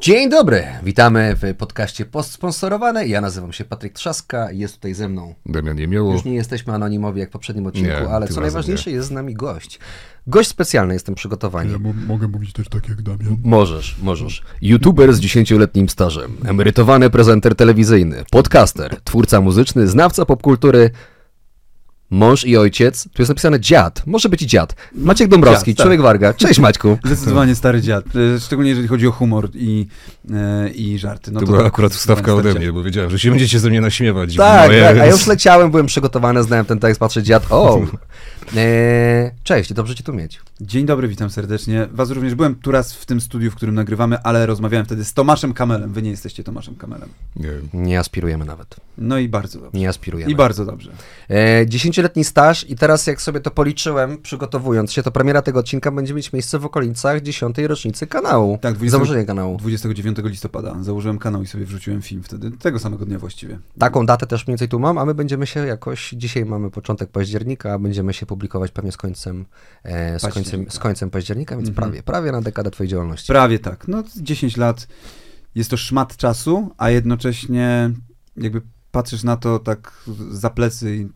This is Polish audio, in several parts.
Dzień dobry, witamy w podcaście postsponsorowane. Ja nazywam się Patryk Trzaska, jest tutaj ze mną. Damian Jemioło. Już nie jesteśmy anonimowi jak w poprzednim odcinku, Nie, ale co najważniejsze jest z nami gość. Gość specjalny, jestem przygotowany. Ja mo- mogę mówić też tak jak Damian. Możesz, możesz. YouTuber z 10-letnim stażem, emerytowany prezenter telewizyjny, podcaster, twórca muzyczny, znawca popkultury, mąż i ojciec. Tu jest napisane dziad, może być i dziad. Maciek Dąbrowski, Dziad, tak. człowiek warga. Cześć Maćku. Zdecydowanie stary dziad. E, Szczególnie jeżeli chodzi o humor i, e, i żarty. No To to była akurat wstawka ode mnie, bo wiedziałem, że się będziecie ze mnie naśmiewać. Tak, Moje, tak, a ja już leciałem, byłem przygotowany, znałem ten tekst, patrzę dziad. O! Eee, cześć, dobrze cię tu mieć. Dzień dobry, witam serdecznie. Was również byłem tu raz w tym studiu, w którym nagrywamy, ale rozmawiałem wtedy z Tomaszem Kamelem. Wy nie jesteście Tomaszem Kamelem. Nie, Nie aspirujemy nawet. No i bardzo dobrze. Nie aspirujemy. I bardzo dobrze. E, Dziesięcioletni staż i teraz jak sobie to policzyłem, przygotowując się, to premiera tego odcinka będzie mieć miejsce w okolicach dziesiątej rocznicy kanału. Tak, 20 Założenia kanału. 29 listopada założyłem kanał i sobie wrzuciłem film wtedy, tego samego dnia właściwie. Taką datę też mniej więcej tu mam, a my będziemy się jakoś, dzisiaj mamy początek października, a będziemy się publikować pewnie z końcem, e, z końcem, Października. z końcem października, więc Mhm. prawie, prawie na dekadę twojej działalności. Prawie tak. No 10 lat jest to szmat czasu, a jednocześnie jakby patrzysz na to tak za plecy i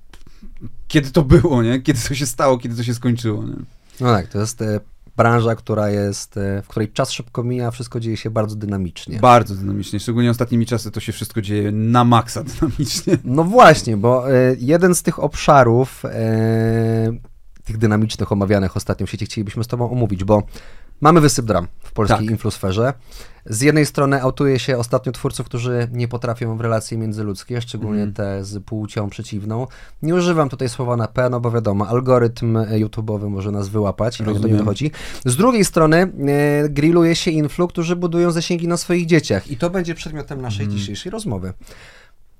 kiedy to było, nie? Kiedy to się stało, kiedy to się skończyło, nie? No tak, to jest e, branża, która jest, e, w której czas szybko mija, wszystko dzieje się bardzo dynamicznie. Bardzo dynamicznie, szczególnie ostatnimi czasy to się wszystko dzieje na maksa dynamicznie. No właśnie, bo e, jeden z tych obszarów, e, tych dynamicznych, omawianych ostatnio w sieci, chcielibyśmy z Tobą omówić, bo mamy wysyp dram w polskiej Tak. influsferze. Z jednej strony autuje się ostatnio twórców, którzy nie potrafią w relacje międzyludzkie, szczególnie Mhm. te z płcią przeciwną. Nie używam tutaj słowa na P, no bo wiadomo, algorytm e, YouTube'owy może nas wyłapać i do Rozumiem. nie dochodzi. Z drugiej strony e, grilluje się influ, którzy budują zasięgi na swoich dzieciach i to będzie przedmiotem naszej Mhm. dzisiejszej rozmowy.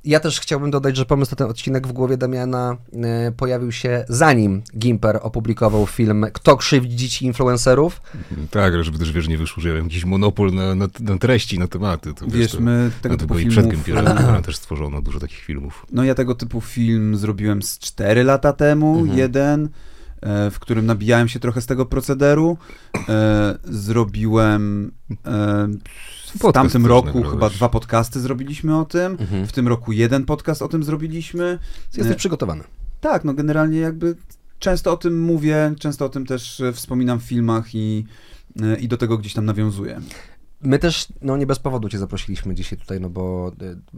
Ja też chciałbym dodać, że pomysł na ten odcinek w głowie Damiana e, pojawił się zanim Gimper opublikował film Kto krzywdzi dzieci influencerów. tak, ale żeby też wiesz, nie wyszło, że ja mam jakiś monopol na, na, na treści, na tematy. To, Wiesz, to, my tego no, to typu było i przed filmów... Gimperem, też stworzono dużo takich filmów. No ja tego typu film zrobiłem z 4 lata temu, Mhm. jeden, e, w którym nabijałem się trochę z tego procederu. E, zrobiłem w tamtym roku chyba dwa podcasty zrobiliśmy o tym. Mhm. W tym roku jeden podcast o tym zrobiliśmy. Jesteś E, przygotowany. Tak, no generalnie jakby często o tym mówię, często o tym też e, wspominam w filmach i, e, i do tego gdzieś tam nawiązuję. My też, no nie bez powodu Cię zaprosiliśmy dzisiaj tutaj, no bo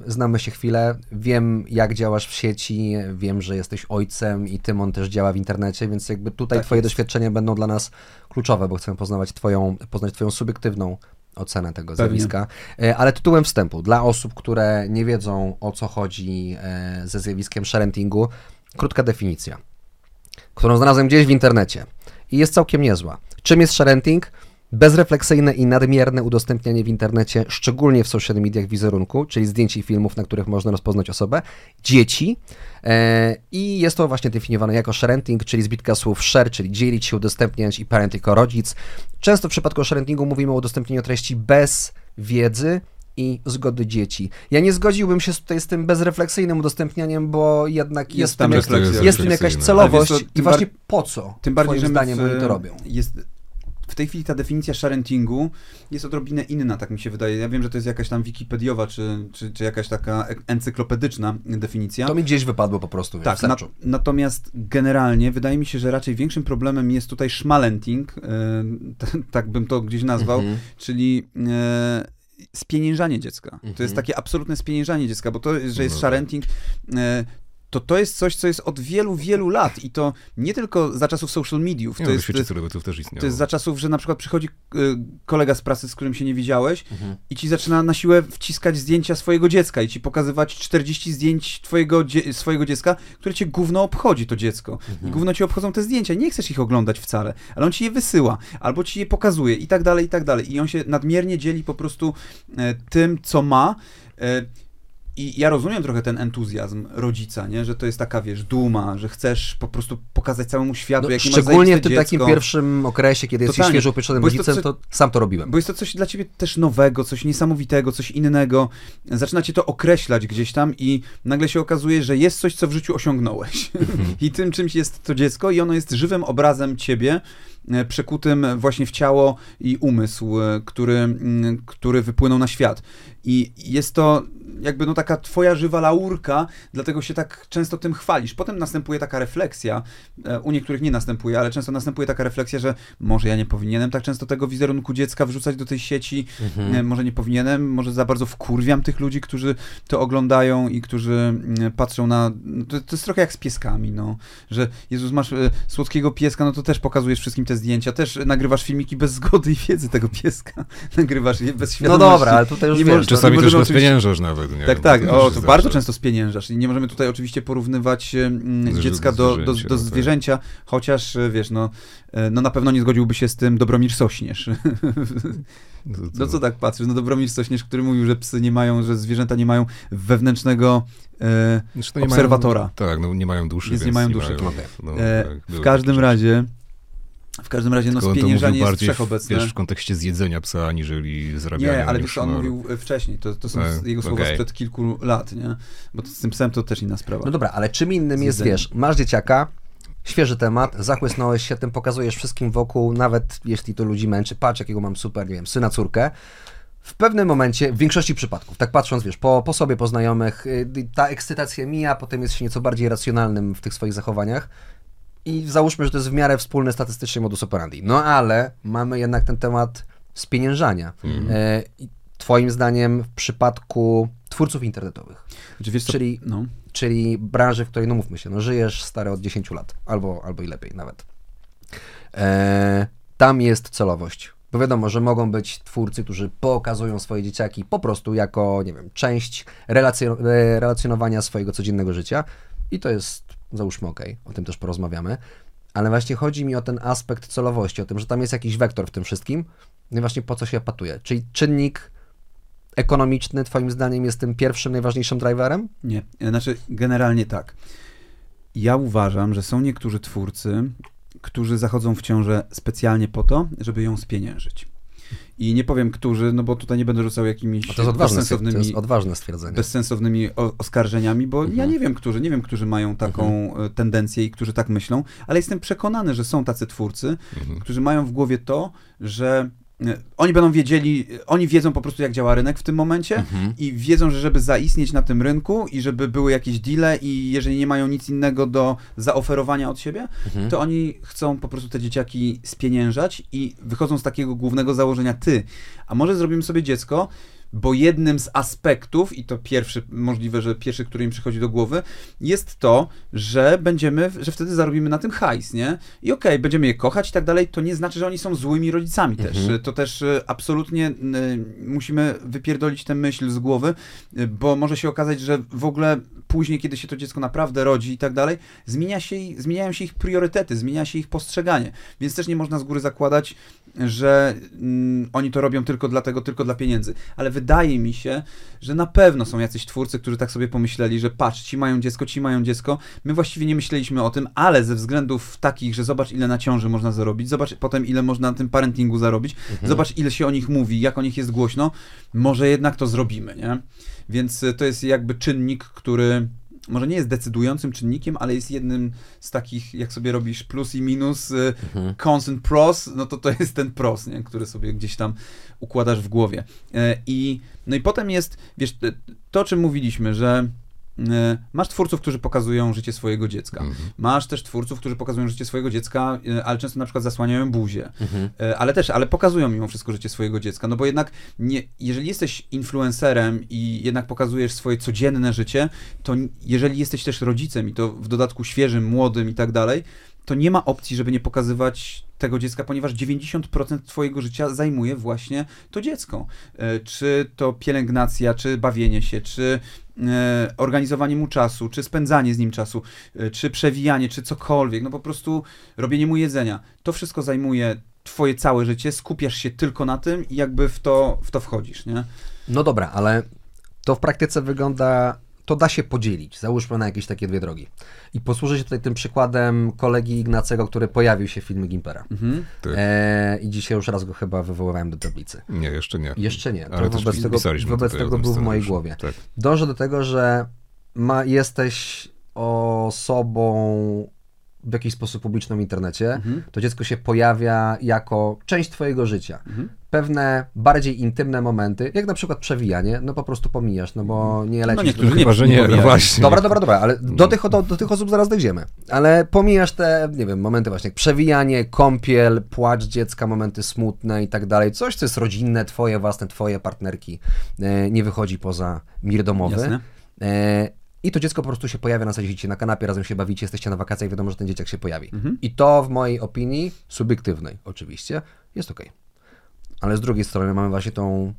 znamy się chwilę, wiem jak działasz w sieci, wiem, że jesteś ojcem i Tymon też działa w internecie, więc jakby tutaj Tak Twoje jest. doświadczenia będą dla nas kluczowe, bo chcemy poznawać twoją, poznać Twoją subiektywną ocenę tego Pewnie. zjawiska. E, Ale tytułem wstępu, dla osób, które nie wiedzą o co chodzi e, ze zjawiskiem sharentingu, krótka definicja, którą znalazłem gdzieś w internecie i jest całkiem niezła. Czym jest sharenting? Bezrefleksyjne i nadmierne udostępnianie w internecie, szczególnie w social mediach wizerunku, czyli zdjęć i filmów, na których można rozpoznać osobę, dzieci. E, I jest to właśnie definiowane jako sharenting, czyli zbitka słów share, czyli dzielić się, udostępniać i parent jako rodzic. Często w przypadku sharentingu mówimy o udostępnieniu treści bez wiedzy i zgody dzieci. Ja nie zgodziłbym się tutaj z tym bezrefleksyjnym udostępnianiem, bo jednak jest, Jest tam refleksja. jest, jest jakaś celowość co, i właśnie po co Tym bardziej, że zdaniem w, oni to robią. Jest, w tej chwili ta definicja sharentingu jest odrobinę inna, tak mi się wydaje. Ja wiem, że to jest jakaś tam wikipediowa, czy, czy, czy jakaś taka encyklopedyczna definicja. To mi gdzieś wypadło po prostu, wiesz, Tak, na, natomiast generalnie wydaje mi się, że raczej większym problemem jest tutaj szmalenting, t- tak bym to gdzieś nazwał, Mhm. czyli e, spieniężanie dziecka. To Mhm. jest takie absolutne spieniężanie dziecka, bo to, że jest No tak. sharenting, e, to to jest coś, co jest od wielu, wielu lat i to nie tylko za czasów social mediów, to no, jest, świecie też istniało. to jest za czasów, że na przykład przychodzi y, kolega z pracy, z którym się nie widziałeś Mhm. i ci zaczyna na siłę wciskać zdjęcia swojego dziecka i ci pokazywać 40 zdjęć twojego, dzie- swojego dziecka, które cię gówno obchodzi to dziecko. I gówno ci obchodzą te zdjęcia. Nie chcesz ich oglądać wcale, ale on ci je wysyła, albo ci je pokazuje i tak dalej, i tak dalej. I on się nadmiernie dzieli po prostu e, tym, co ma. E, I ja rozumiem trochę ten entuzjazm rodzica, nie? że to jest taka, wiesz, duma, że chcesz po prostu pokazać całemu światu, No, masz szczególnie w tym takim dziecko. pierwszym okresie, kiedy jesteś świeżo upieczonym jest to rodzicem, to, sam to robiłem. Bo jest to coś dla ciebie też nowego, coś niesamowitego, coś innego. Zaczyna cię to określać gdzieś tam i nagle się okazuje, że jest coś, co w życiu osiągnąłeś. I tym czymś jest to dziecko i ono jest żywym obrazem ciebie e, przekutym właśnie w ciało i umysł, e, który, mm, który wypłynął na świat. I jest to jakby no taka twoja żywa laurka, dlatego się tak często tym chwalisz. Potem następuje taka refleksja, e, u niektórych nie następuje, ale często następuje taka refleksja, że może ja nie powinienem tak często tego wizerunku dziecka wrzucać do tej sieci, Mhm. e, może nie powinienem, może za bardzo wkurwiam tych ludzi, którzy to oglądają i którzy mm, patrzą na... no To, to jest trochę jak z pieskami, no, że Jezus, masz e, słodkiego pieska, no to też pokazujesz wszystkim te zdjęcia, też nagrywasz filmiki bez zgody i wiedzy tego pieska, nagrywasz je bez No świadomości. dobra, ale tutaj już Nie wiesz, Czasami też oczywiście- rozpieniężasz nawet. Nie? Tak, Bo tak. O, to bardzo często spieniężasz. I nie możemy tutaj oczywiście porównywać mm, Z- dziecka do, do, zwierzęcia, do tak. zwierzęcia, chociaż e, wiesz, no, e, no na pewno nie zgodziłby się z tym Dobromir Sośnierz. No, to- No co tak patrzysz? No Dobromir Sośnierz, który mówił, że psy nie mają, że zwierzęta nie mają wewnętrznego... E, Znaczy, no nie obserwatora. Mają, tak, no nie mają duszy, Więc nie więc mają duszy. Mają, Okej. no, e, tak, w każdym razie... W każdym razie, no Tylko spieniężanie mówił jest bardziej wszechobecne. wiesz, w kontekście zjedzenia psa, aniżeli zarabiania Nie, ale wiesz, on mówił e, wcześniej, to, to są E, jego słowa okej. sprzed kilku lat, nie? Bo to, z tym psem to też inna sprawa. No dobra, ale czym innym jest, wiesz, masz dzieciaka, świeży temat, zachłysnąłeś się tym, pokazujesz wszystkim wokół, nawet jeśli to ludzi męczy, patrz jakiego mam super, nie wiem, syna, córkę. W pewnym momencie, w większości przypadków, tak patrząc, wiesz, po, po sobie, po znajomych, y, ta ekscytacja mija, potem jest się nieco bardziej racjonalnym w tych swoich zachowaniach i załóżmy, że to jest w miarę wspólny statystycznie modus operandi. No ale mamy jednak ten temat spieniężania. E, i Twoim zdaniem w przypadku twórców internetowych, co, czyli no. czyli branży, w której, no mówmy się, no żyjesz stary od 10 lat, albo, albo i lepiej nawet. E, tam jest celowość. Bo wiadomo, że mogą być twórcy, którzy pokazują swoje dzieciaki po prostu jako, nie wiem, część relacjo- e, relacjonowania swojego codziennego życia i to jest, załóżmy, ok, o tym też porozmawiamy, ale właśnie chodzi mi o ten aspekt celowości, o tym, że tam jest jakiś wektor w tym wszystkim, no i właśnie po co się patuje. Czyli czynnik ekonomiczny, twoim zdaniem, jest tym pierwszym, najważniejszym driverem? Nie, znaczy generalnie tak. Ja uważam, że są niektórzy twórcy, którzy zachodzą w ciążę specjalnie po to, żeby ją spieniężyć. I nie powiem którzy, no bo tutaj nie będę rzucał jakimiś A to jest odważne, to bezsensownymi, jest odważne stwierdzenie. bezsensownymi oskarżeniami, bo ja Mhm. nie wiem, którzy, nie wiem, którzy mają taką e, tendencję i którzy tak myślą, ale jestem przekonany, że są tacy twórcy, Mhm. którzy mają w głowie to, że oni będą wiedzieli, oni wiedzą po prostu, jak działa rynek w tym momencie Mhm. i wiedzą, że żeby zaistnieć na tym rynku i żeby były jakieś deale i jeżeli nie mają nic innego do zaoferowania od siebie, Mhm. to oni chcą po prostu te dzieciaki spieniężać i wychodzą z takiego głównego założenia ty, a może zrobimy sobie dziecko, bo jednym z aspektów, i to pierwszy, możliwe, że pierwszy, który im przychodzi do głowy, jest to, że będziemy, że wtedy zarobimy na tym hajs, nie? I okej, będziemy je kochać i tak dalej, to nie znaczy, że oni są złymi rodzicami też. Mhm. To też y, absolutnie y, musimy wypierdolić tę myśl z głowy, y, bo może się okazać, że w ogóle później, kiedy się to dziecko naprawdę rodzi i tak dalej, zmienia się, zmieniają się ich priorytety, zmienia się ich postrzeganie. Więc też nie można z góry zakładać, że mm, oni to robią tylko dlatego, tylko dla pieniędzy. Ale wydaje mi się, że na pewno są jacyś twórcy, którzy tak sobie pomyśleli, że patrz, ci mają dziecko, ci mają dziecko. My właściwie nie myśleliśmy o tym, ale ze względów takich, że zobacz ile na ciąży można zarobić, zobacz potem ile można na tym parentingu zarobić, zobacz ile się o nich mówi, jak o nich jest głośno, może jednak to zrobimy, nie? Więc y, to jest jakby czynnik, który może nie jest decydującym czynnikiem, ale jest jednym z takich, jak sobie robisz plus i minus, y, Mhm. cons and pros, no to to jest ten pros, nie? który sobie gdzieś tam układasz w głowie. E, I, no i potem jest, wiesz, to o czym mówiliśmy, że masz twórców, którzy pokazują życie swojego dziecka. Mhm. Masz też twórców, którzy pokazują życie swojego dziecka, e, ale często na przykład zasłaniają buzię. Mhm. E, ale też, ale pokazują mimo wszystko życie swojego dziecka, no bo jednak nie, jeżeli jesteś influencerem i jednak pokazujesz swoje codzienne życie, to jeżeli jesteś też rodzicem i to w dodatku świeżym, młodym i tak dalej, to nie ma opcji, żeby nie pokazywać tego dziecka, ponieważ 90% twojego życia zajmuje właśnie to dziecko. E, Czy to pielęgnacja, czy bawienie się, czy e, organizowanie mu czasu, czy spędzanie z nim czasu, e, czy przewijanie, czy cokolwiek, no po prostu robienie mu jedzenia. To wszystko zajmuje twoje całe życie, skupiasz się tylko na tym i jakby w to, w to wchodzisz, nie? No dobra, ale to w praktyce wygląda, to da się podzielić, załóżmy na jakieś takie dwie drogi. I posłużę się tutaj tym przykładem kolegi Ignacego, który pojawił się w filmie Gimpera. Mhm. E, I dzisiaj już raz go chyba wywoływałem do tablicy. Nie, jeszcze nie. Jeszcze nie, Ale wobec tego, wobec tego był w mojej głowie. Tak. Dążę do tego, że ma, jesteś osobą w jakiś sposób publiczną w internecie, Mhm. to dziecko się pojawia jako część twojego życia. Pewne bardziej intymne momenty, jak na przykład przewijanie, no po prostu pomijasz, no bo nie lecisz. niektórzy do- nie- że nie, no właśnie. Dobra, dobra, dobra, ale do tych, do, do tych osób zaraz dojdziemy. Ale pomijasz te, nie wiem, momenty właśnie jak przewijanie, kąpiel, płacz dziecka, momenty smutne i tak dalej. Coś, co jest rodzinne, twoje własne, twoje partnerki, e, nie wychodzi poza mir domowy. Jasne. I to dziecko po prostu się pojawia na zasadzie, siedzicie na kanapie, razem się bawicie, jesteście na wakacjach, wiadomo, że ten dzieciak się pojawi. Mhm. I to w mojej opinii, subiektywnej oczywiście, jest okej. Ale z drugiej strony mamy właśnie tą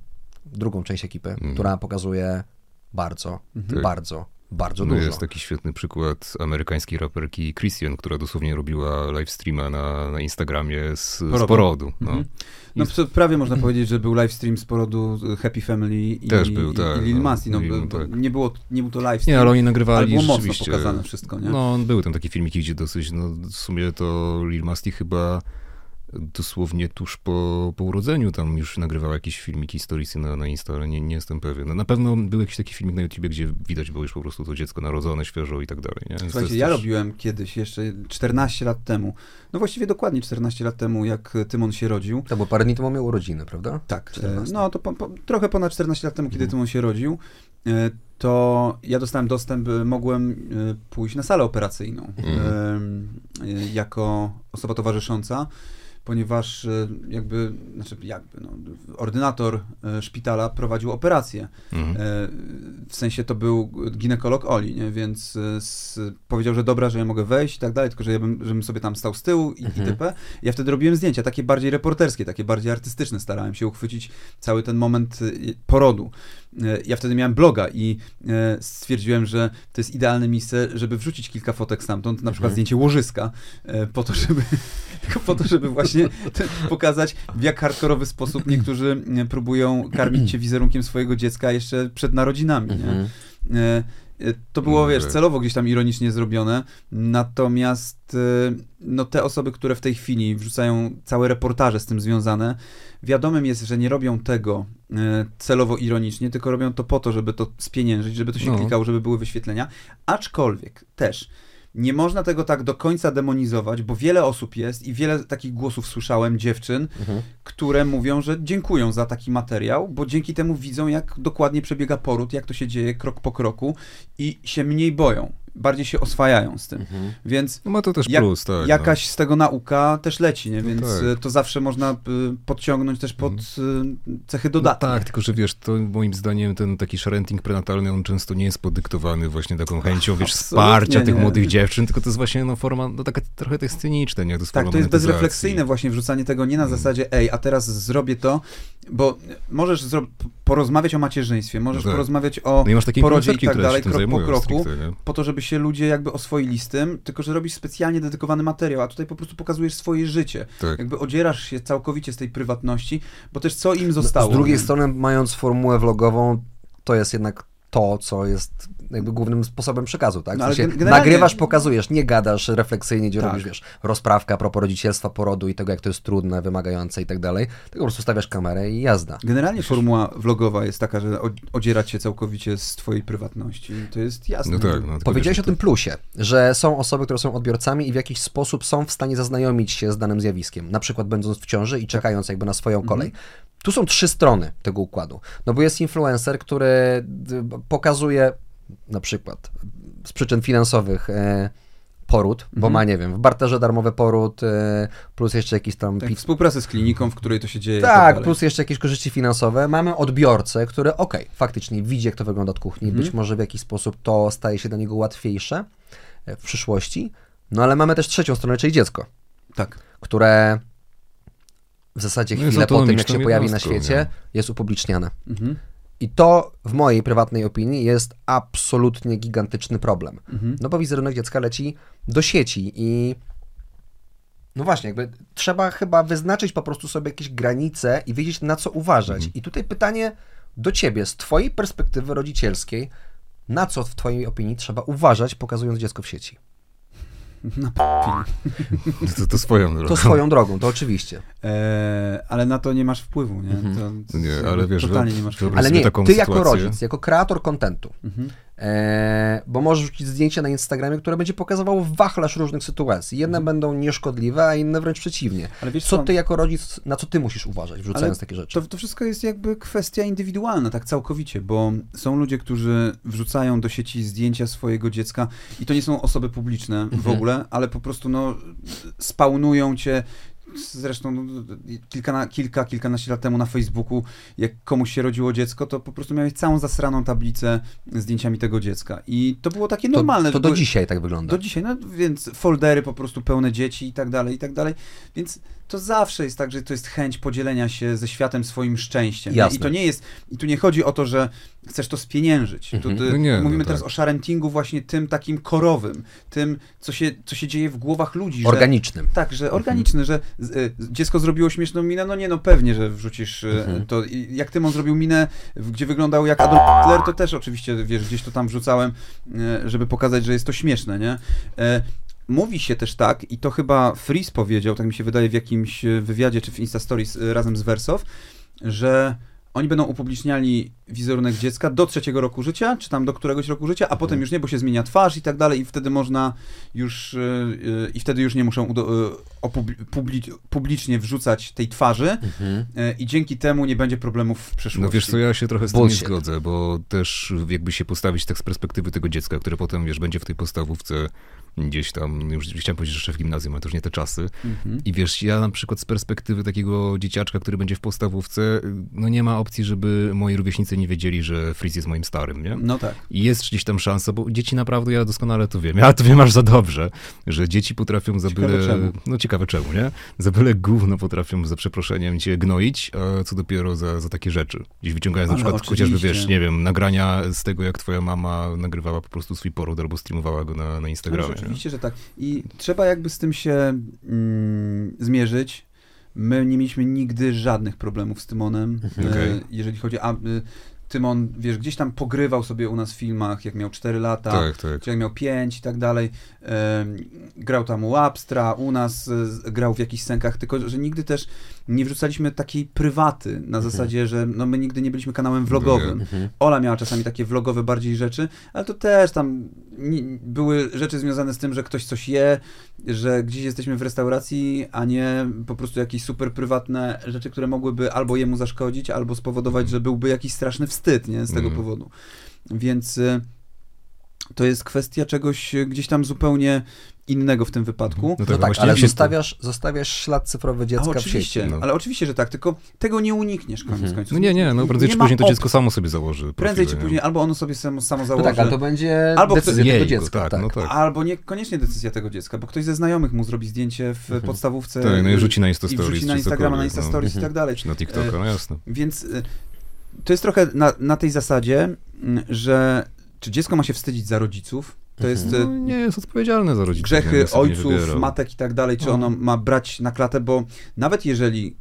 drugą część ekipy, Mhm. która pokazuje bardzo, Tak. bardzo, bardzo No dużo. jest taki świetny przykład amerykańskiej raperki Christian, która dosłownie robiła live streama na, na Instagramie z porodu. Z porodu no. Mhm. No prawie można powiedzieć, że był livestream z porodu Happy Family i, Też był, i, tak, i Lil no, Masti. No, bo- tak. nie, było, nie był to livestream, Nie, ale oni ale nagrywali było mocno pokazane wszystko, nie? No, były tam takie filmiki, gdzie dosyć, no w sumie to Lil Masti chyba dosłownie tuż po, po urodzeniu tam już nagrywała jakieś filmiki, storiesy na, na Insta, ale nie, nie jestem pewien. No, na pewno był jakiś taki filmik na YouTubie, gdzie widać było już po prostu to dziecko narodzone, świeżo i tak dalej. Nie? Słuchajcie, ja też- robiłem kiedyś, jeszcze 14 lat temu, no właściwie dokładnie 14 lat temu, jak Tymon się rodził. To bo parę dni temu miał urodziny, prawda? Tak, 14. e, no to po, po, trochę ponad 14 lat temu, kiedy Mhm. Tymon się rodził, e, to ja dostałem dostęp, e, mogłem pójść na salę operacyjną e, jako osoba towarzysząca, ponieważ e, jakby, znaczy jakby, no, ordynator e, szpitala prowadził operację. Mhm. E, W sensie to był ginekolog Oli, nie? więc s, powiedział, że dobra, że ja mogę wejść i tak dalej, tylko że ja bym, żebym sobie tam stał z tyłu i Mhm. itp. Ja wtedy robiłem zdjęcia, takie bardziej reporterskie, takie bardziej artystyczne. Starałem się uchwycić cały ten moment porodu. E, Ja wtedy miałem bloga i e, stwierdziłem, że to jest idealne miejsce, żeby wrzucić kilka fotek stamtąd, na przykład Mhm. zdjęcie łożyska, e, po to, żeby, tylko po to, żeby właśnie pokazać, w jak hardkorowy sposób niektórzy e, próbują karmić cię wizerunkiem swojego dziecka jeszcze przed narodzinami. Nie? Mhm. E, e, To było, No wiesz, tak. celowo gdzieś tam ironicznie zrobione, natomiast e, no, te osoby, które w tej chwili wrzucają całe reportaże z tym związane, wiadomym jest, że nie robią tego e, celowo ironicznie, tylko robią to po to, żeby to spieniężyć, żeby to się No. klikało, żeby były wyświetlenia, aczkolwiek też nie można tego tak do końca demonizować, bo wiele osób jest i wiele takich głosów słyszałem, dziewczyn, Mhm. które mówią, że dziękują za taki materiał, bo dzięki temu widzą, jak dokładnie przebiega poród, jak to się dzieje krok po kroku i się mniej boją, bardziej się oswajają z tym. Mhm. Więc No ma to też jak- plus, tak. jakaś z tego nauka też leci, nie? No więc tak. y, to zawsze można y, podciągnąć też pod y, cechy No dodatnie. tak, tylko że wiesz, to moim zdaniem ten taki sharenting prenatalny, on często nie jest podyktowany właśnie taką chęcią, wiesz, wsparcia tych nie. młodych dziewczyn, tylko to jest właśnie no, forma, no taka trochę to jest cyniczne, nie? To jest Tak, to jest bezrefleksyjne właśnie wrzucanie tego nie na Mm. zasadzie, ej, a teraz zrobię to, bo możesz zro- porozmawiać o macierzyństwie, możesz No tak. porozmawiać o No i masz takie porodzie i tak dalej, krok po kroku, stricte, nie? po to, żeby się ludzie jakby oswoili z tym, tylko że robisz specjalnie dedykowany materiał, a tutaj po prostu pokazujesz swoje życie. Tak. Jakby odzierasz się całkowicie z tej prywatności, bo też co im zostało. Z drugiej strony, mając formułę vlogową, to jest jednak to, co jest jakby głównym sposobem przekazu, tak? W No, sensie generalnie- Nagrywasz, pokazujesz, nie gadasz refleksyjnie, gdzie Tak. robisz, wiesz, rozprawkę a propos rodzicielstwa, porodu i tego, jak to jest trudne, wymagające i tak dalej, tylko po prostu stawiasz kamerę i jazda. Generalnie formuła vlogowa jest taka, że odzierać się całkowicie z twojej prywatności. To jest jasne. No tak, no, Powiedziałeś wiesz, o tym plusie, że są osoby, które są odbiorcami i w jakiś sposób są w stanie zaznajomić się z danym zjawiskiem, na przykład będąc w ciąży i czekając jakby na swoją kolej. Tu są trzy strony tego układu. No bo jest influencer, który d- pokazuje na przykład z przyczyn finansowych e, poród, bo ma, nie wiem, w barterze darmowy poród, e, plus jeszcze jakiś tam Tak, współpracę z kliniką, w której to się dzieje. tak, dalej. plus jeszcze jakieś korzyści finansowe. Mamy odbiorcę, który okej, faktycznie widzi, jak to wygląda od kuchni. Mhm. Być może w jakiś sposób to staje się dla niego łatwiejsze e, w przyszłości. No ale mamy też trzecią stronę, czyli dziecko, Tak. które w zasadzie No chwilę po tym, jak się pojawi na świecie, nie? jest upubliczniane. Mhm. I to w mojej prywatnej opinii jest absolutnie gigantyczny problem. Mhm. No bo wizerunek dziecka leci do sieci i no właśnie, jakby trzeba chyba wyznaczyć po prostu sobie jakieś granice i wiedzieć na co uważać. Mhm. I tutaj pytanie do ciebie, z twojej perspektywy rodzicielskiej, na co w twojej opinii trzeba uważać, pokazując dziecko w sieci? Na p- To, to swoją drogą. To swoją drogą, to oczywiście. Eee, ale na to nie masz wpływu, nie? Mhm. To, Nie, ale wiesz, totalnie nie masz wpływu. Ale nie, ty jako sytuację. rodzic, jako kreator kontentu, Mhm. E, bo możesz wrzucić zdjęcie na Instagramie, które będzie pokazywało wachlarz różnych sytuacji. Jedne będą nieszkodliwe, a inne wręcz przeciwnie. Ale wiesz Co ty jako rodzic, na co ty musisz uważać, wrzucając takie rzeczy? To, to wszystko jest jakby kwestia indywidualna, tak całkowicie, bo są ludzie, którzy wrzucają do sieci zdjęcia swojego dziecka i to nie są osoby publiczne w Mhm. ogóle, ale po prostu no, spawnują cię. Zresztą no, kilka, kilka, kilkanaście lat temu na Facebooku, jak komuś się rodziło dziecko, to po prostu miałeś całą zasraną tablicę z zdjęciami tego dziecka. I to było takie To, normalne. to że do dzisiaj tak wygląda. do dzisiaj, no więc foldery po prostu pełne dzieci i tak dalej, i tak dalej. Więc to zawsze jest tak, że to jest chęć podzielenia się ze światem swoim szczęściem. I to nie jest, i tu nie chodzi o to, że chcesz to spieniężyć. Mhm. Tu, ty, No nie, no mówimy teraz tak. o sharentingu właśnie tym takim korowym, tym, co się, co się dzieje w głowach ludzi. że- Organicznym. tak, że organiczny, że y, dziecko zrobiło śmieszną minę, no nie, no pewnie, że wrzucisz y, Mhm. to. I jak Tymon zrobił minę, w- gdzie wyglądał jak Adolf Hitler, to też oczywiście, wiesz, gdzieś to tam wrzucałem, y, żeby pokazać, że jest to śmieszne, nie? E, Mówi się też tak, i to chyba Freeze powiedział, tak mi się wydaje, w jakimś y, wywiadzie czy w Insta Stories y, razem z Wersow, że oni będą upubliczniali wizerunek dziecka do trzeciego roku życia, czy tam do któregoś roku życia, a potem już nie, bo się zmienia twarz i tak dalej, i wtedy można już, y, y, i wtedy już nie muszą udo- opubli- publi- publicznie wrzucać tej twarzy Mhm. y, i dzięki temu nie będzie problemów w przyszłości. No wiesz co, ja się trochę z tym Bullshit. nie zgodzę, bo też jakby się postawić tak z perspektywy tego dziecka, które potem, wiesz, będzie w tej podstawówce gdzieś tam, już chciałem powiedzieć, że jeszcze w gimnazjum, ale to już nie te czasy. Mhm. I wiesz, ja na przykład z perspektywy takiego dzieciaczka, który będzie w podstawówce, no nie ma opcji, żeby moi rówieśnicy nie wiedzieli, że Freeze jest moim starym, nie? No tak. I jest gdzieś tam szansa, bo dzieci naprawdę, ja doskonale to wiem, ja to wiem aż za dobrze, że dzieci potrafią za Ciekawe byle, czemu. no ciekawe czemu, nie? Za byle gówno potrafią, za przeproszeniem, cię gnoić, a co dopiero za, za takie rzeczy. Gdzieś wyciągając na Ale przykład chociażby, wiesz, nie wiem, nagrania z tego, jak twoja mama nagrywała po prostu swój poród albo streamowała go na, na No, Instagramie. Oczywiście, że tak. I trzeba jakby z tym się mm, zmierzyć. My nie mieliśmy nigdy żadnych problemów z Tymonem, Mhm. e, Okej. jeżeli chodzi a y, Tymon, wiesz, gdzieś tam pogrywał sobie u nas w filmach, jak miał 4 lata, Tak, tak. czy jak miał 5 i tak dalej. Grał tam u Abstra, u nas e, grał w jakichś scenkach, tylko że nigdy też nie wrzucaliśmy takiej prywaty, na zasadzie, że no, my nigdy nie byliśmy kanałem vlogowym. Mhm. Ola miała czasami takie vlogowe bardziej rzeczy, ale to też tam były rzeczy związane z tym, że ktoś coś je, że gdzieś jesteśmy w restauracji, a nie po prostu jakieś super prywatne rzeczy, które mogłyby albo jemu zaszkodzić, albo spowodować, że byłby jakiś straszny wstyd, nie, z tego Mhm. powodu. Więc y, to jest kwestia czegoś y, gdzieś tam zupełnie innego w tym wypadku. No No tak, tak, ale zostawiasz, zostawiasz ślad cyfrowy A dziecka w oczywiście, sieci. no. ale oczywiście, że tak, tylko tego nie unikniesz koniec Mhm. końców. No nie, nie, no prędzej czy później to dziecko samo sobie założy. Prędzej czy później, albo ono sobie samo, samo No założy. tak, ale to będzie Albo decyzja ktoś- tego dziecka. tak, Tak, no tak. Albo niekoniecznie decyzja tego dziecka, bo ktoś ze znajomych mu zrobi zdjęcie w Mhm. podstawówce. Tak, no i rzuci na Insta Stories. wrzuci na Instagrama, na Insta no. Stories i Mhm. tak dalej. Czy na TikToka, no jasne. Więc y, to jest trochę na, na tej zasadzie, że czy dziecko ma się wstydzić za rodziców? To jest y, No, nie jest odpowiedzialny za rodziców. grzechy nie ojców, matek i tak dalej, czy No. ono ma brać na klatę, bo nawet jeżeli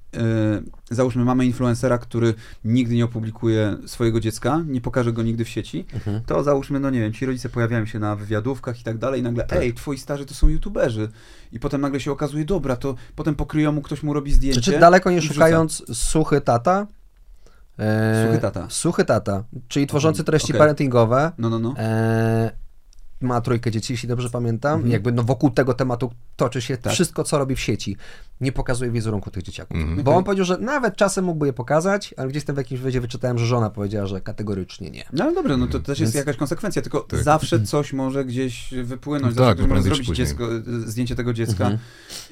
y, załóżmy mamy influencera, który nigdy nie opublikuje swojego dziecka, nie pokaże go nigdy w sieci, Mhm. to załóżmy, no nie wiem, ci rodzice pojawiają się na wywiadówkach i tak dalej i nagle, Tak. ej, twoi starzy to są youtuberzy. I potem nagle się okazuje, dobra, to potem pokryją mu, ktoś mu robi zdjęcie. Czy, daleko nie szukając suchy tata? E, Suchy tata. Suchy tata, czyli tworzący treści okej. parentingowe. No, no, no. E, ma trójkę dzieci, jeśli dobrze pamiętam. Mhm. Jakby no wokół tego tematu toczy się Tak. wszystko, co robi w sieci. Nie pokazuje wizerunku tych dzieciaków. Mhm. Bo on powiedział, że nawet czasem mógłby je pokazać, ale gdzieś tam w jakimś wywiadzie wyczytałem, że żona powiedziała, że kategorycznie nie. No ale dobra, no to też jest Więc- jakaś konsekwencja, tylko Tak. zawsze coś może gdzieś wypłynąć, No tak, zawsze ktoś no może zrobić dziecko, zdjęcie tego dziecka. Mhm.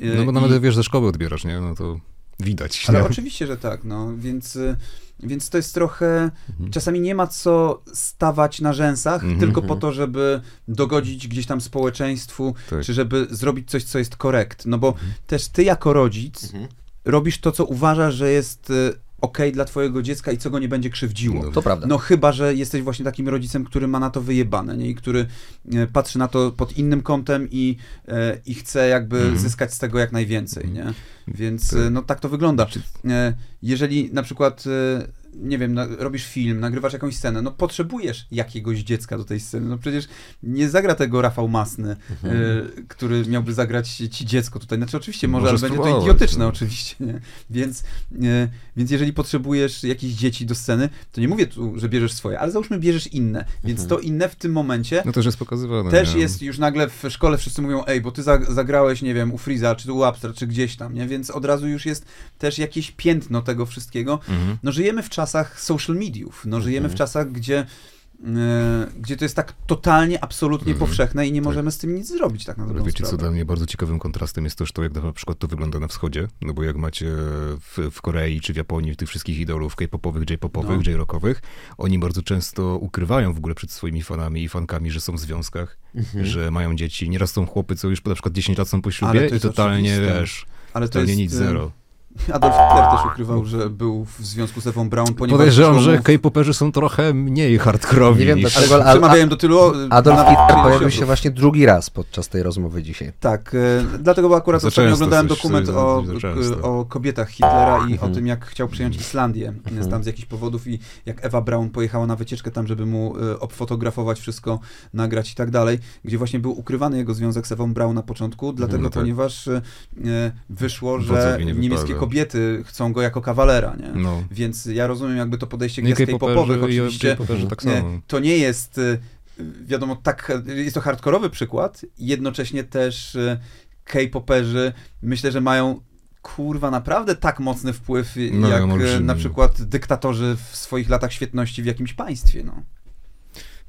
Y, No bo i- nawet wiesz, ze szkoły odbierasz, nie? No to widać. Ale nie? oczywiście, że tak, no, więc, y, więc to jest trochę, Mhm. czasami nie ma co stawać na rzęsach, Mhm. tylko po to, żeby dogodzić gdzieś tam społeczeństwu, Tak. czy żeby zrobić coś, co jest korekt, no bo też ty jako rodzic robisz to, co uważasz, że jest okej dla twojego dziecka i co go nie będzie krzywdziło. No. To prawda. No chyba, że jesteś właśnie takim rodzicem, który ma na to wyjebane, nie? I który e, patrzy na to pod innym kątem i, e, i chce jakby Mhm. zyskać z tego jak najwięcej, nie? Więc Tak. e, no tak to wygląda. Czy- E, Jeżeli na przykład nie wiem, na, robisz film, nagrywasz jakąś scenę, no potrzebujesz jakiegoś dziecka do tej sceny. No przecież nie zagra tego Rafał Masny, y, który miałby zagrać ci dziecko tutaj. Znaczy oczywiście może, Może ale będzie to idiotyczne no. oczywiście, nie? Więc, y, więc jeżeli potrzebujesz jakichś dzieci do sceny, to nie mówię tu, że bierzesz swoje, ale załóżmy bierzesz inne. Więc to inne w tym momencie No też jest pokazywane. też nie? jest już nagle w szkole wszyscy mówią, ej, bo ty za- zagrałeś, nie wiem, u Freeza, czy u Abstra, czy gdzieś tam, nie? Więc od razu już jest też jakieś piętno tego wszystkiego. Mhm. No żyjemy w czasach social mediów, no żyjemy w czasach, gdzie e, gdzie to jest tak totalnie, absolutnie Mhm. powszechne i nie Tak. możemy z tym nic zrobić tak na Ale dobrą wiecie, co sprawę. dla mnie bardzo ciekawym kontrastem jest też to, jak na przykład to wygląda na wschodzie. No bo jak macie w, w Korei czy w Japonii tych wszystkich idolów k-popowych, j-popowych, No. j-rockowych, oni bardzo często ukrywają w ogóle przed swoimi fanami i fankami, że są w związkach, Mhm. że mają dzieci. Nieraz są chłopy, co już na przykład 10 lat są po Ale ślubie i totalnie, oczywiste. wiesz, Ale to totalnie jest, nic e, zero. Adolf Hitler też ukrywał, że był w związku z Ewą Braun, ponieważ Podejrzewam, że k-poperzy są trochę mniej hardkorowi Nie wiem niż... dlaczego, ale ale- przemawiałem do tylu... Adolf Hitler pojawił się właśnie drugi raz podczas tej rozmowy dzisiaj. Tak, e, dlatego bo akurat ostatnio oglądałem coś- dokument coś- o, często. o kobietach Hitlera i Mhm. o tym, jak chciał przyjąć Islandię Mhm. tam z jakichś powodów i jak Ewa Braun pojechała na wycieczkę tam, żeby mu e, obfotografować wszystko, nagrać i tak dalej, gdzie właśnie był ukrywany jego związek z Ewą Braun na początku, dlatego No tak. ponieważ e, wyszło, że niemieckie. Kobiety chcą go jako kawalera, nie? No. Więc ja rozumiem jakby to podejście gwiazd K-popowych oczywiście. tak Nie, to nie jest, y, wiadomo, tak, jest to hardkorowy przykład, jednocześnie też y, K-poperzy myślę, że mają kurwa naprawdę tak mocny wpływ, No, jak y, na przykład dyktatorzy w swoich latach świetności w jakimś państwie, no.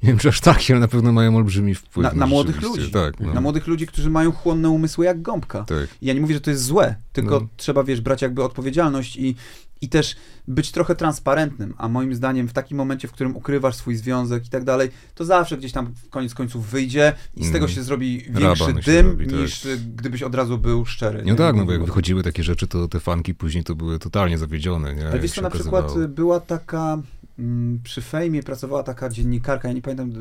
Nie wiem, czy aż tak, ale na pewno mają olbrzymi wpływ. Na- na młodych rzeczywiście. ludzi. Tak, no. Na młodych ludzi, którzy mają chłonne umysły jak gąbka. Tak. I ja nie mówię, że to jest złe, tylko No. trzeba, wiesz, brać jakby odpowiedzialność i, i też być trochę transparentnym, a moim zdaniem w takim momencie, w którym ukrywasz swój związek i tak dalej, to zawsze gdzieś tam koniec końców wyjdzie i z tego Mm. się zrobi większy Raban dym, robi, tak. niż gdybyś od razu był szczery. No tak, no bo jak wychodziły takie rzeczy, to te fanki później to były totalnie zawiedzione, nie? Ale wiesz na przykład y, była taka, przy Fejmie pracowała taka dziennikarka, ja nie pamiętam,